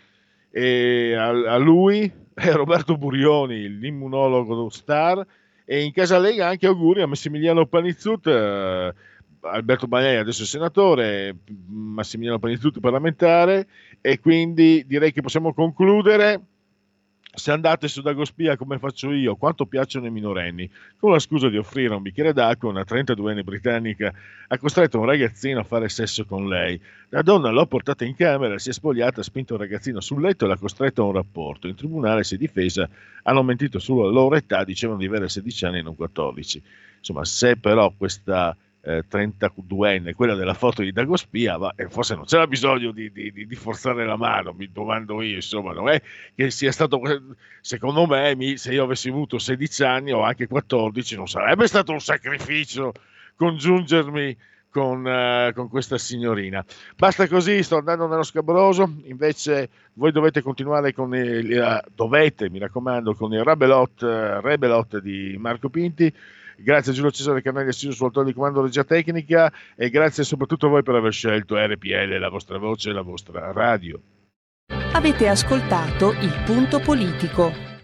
a, a lui e Roberto Burioni, l'immunologo star, e in casa Lega anche auguri a Massimiliano Panizzut, eh, Alberto Bagnai adesso è senatore, Massimiliano Panizzut parlamentare, e quindi direi che possiamo concludere. Se andate su Dagospia come faccio io, quanto piacciono i minorenni, con la scusa di offrire un bicchiere d'acqua, una 32enne britannica ha costretto un ragazzino a fare sesso con lei. La donna l'ha portata in camera, si è spogliata, ha spinto il ragazzino sul letto e l'ha costretto a un rapporto. In tribunale si è difesa, hanno mentito sulla loro età, dicevano di avere 16 anni e non 14. Insomma, se però questa eh, 32enne, quella della foto di Dagospia, ma, eh, forse non c'era bisogno di, di- di- forzare la mano, mi domando io, insomma, non è che sia stato, secondo me, mi- se io avessi avuto 16 anni o anche 14, non sarebbe stato un sacrificio congiungermi con, eh, con questa signorina. Basta così, sto andando nello scabroso, invece voi dovete continuare con il, eh, dovete, mi raccomando, con il Rebelot, eh, Rebelot di Marco Pinti. Grazie a Giulio Cesare Canaglia Assiso sul autore di comando regia tecnica e grazie soprattutto a voi per aver scelto RPL, la vostra voce e la vostra radio. Avete ascoltato Il Punto Politico.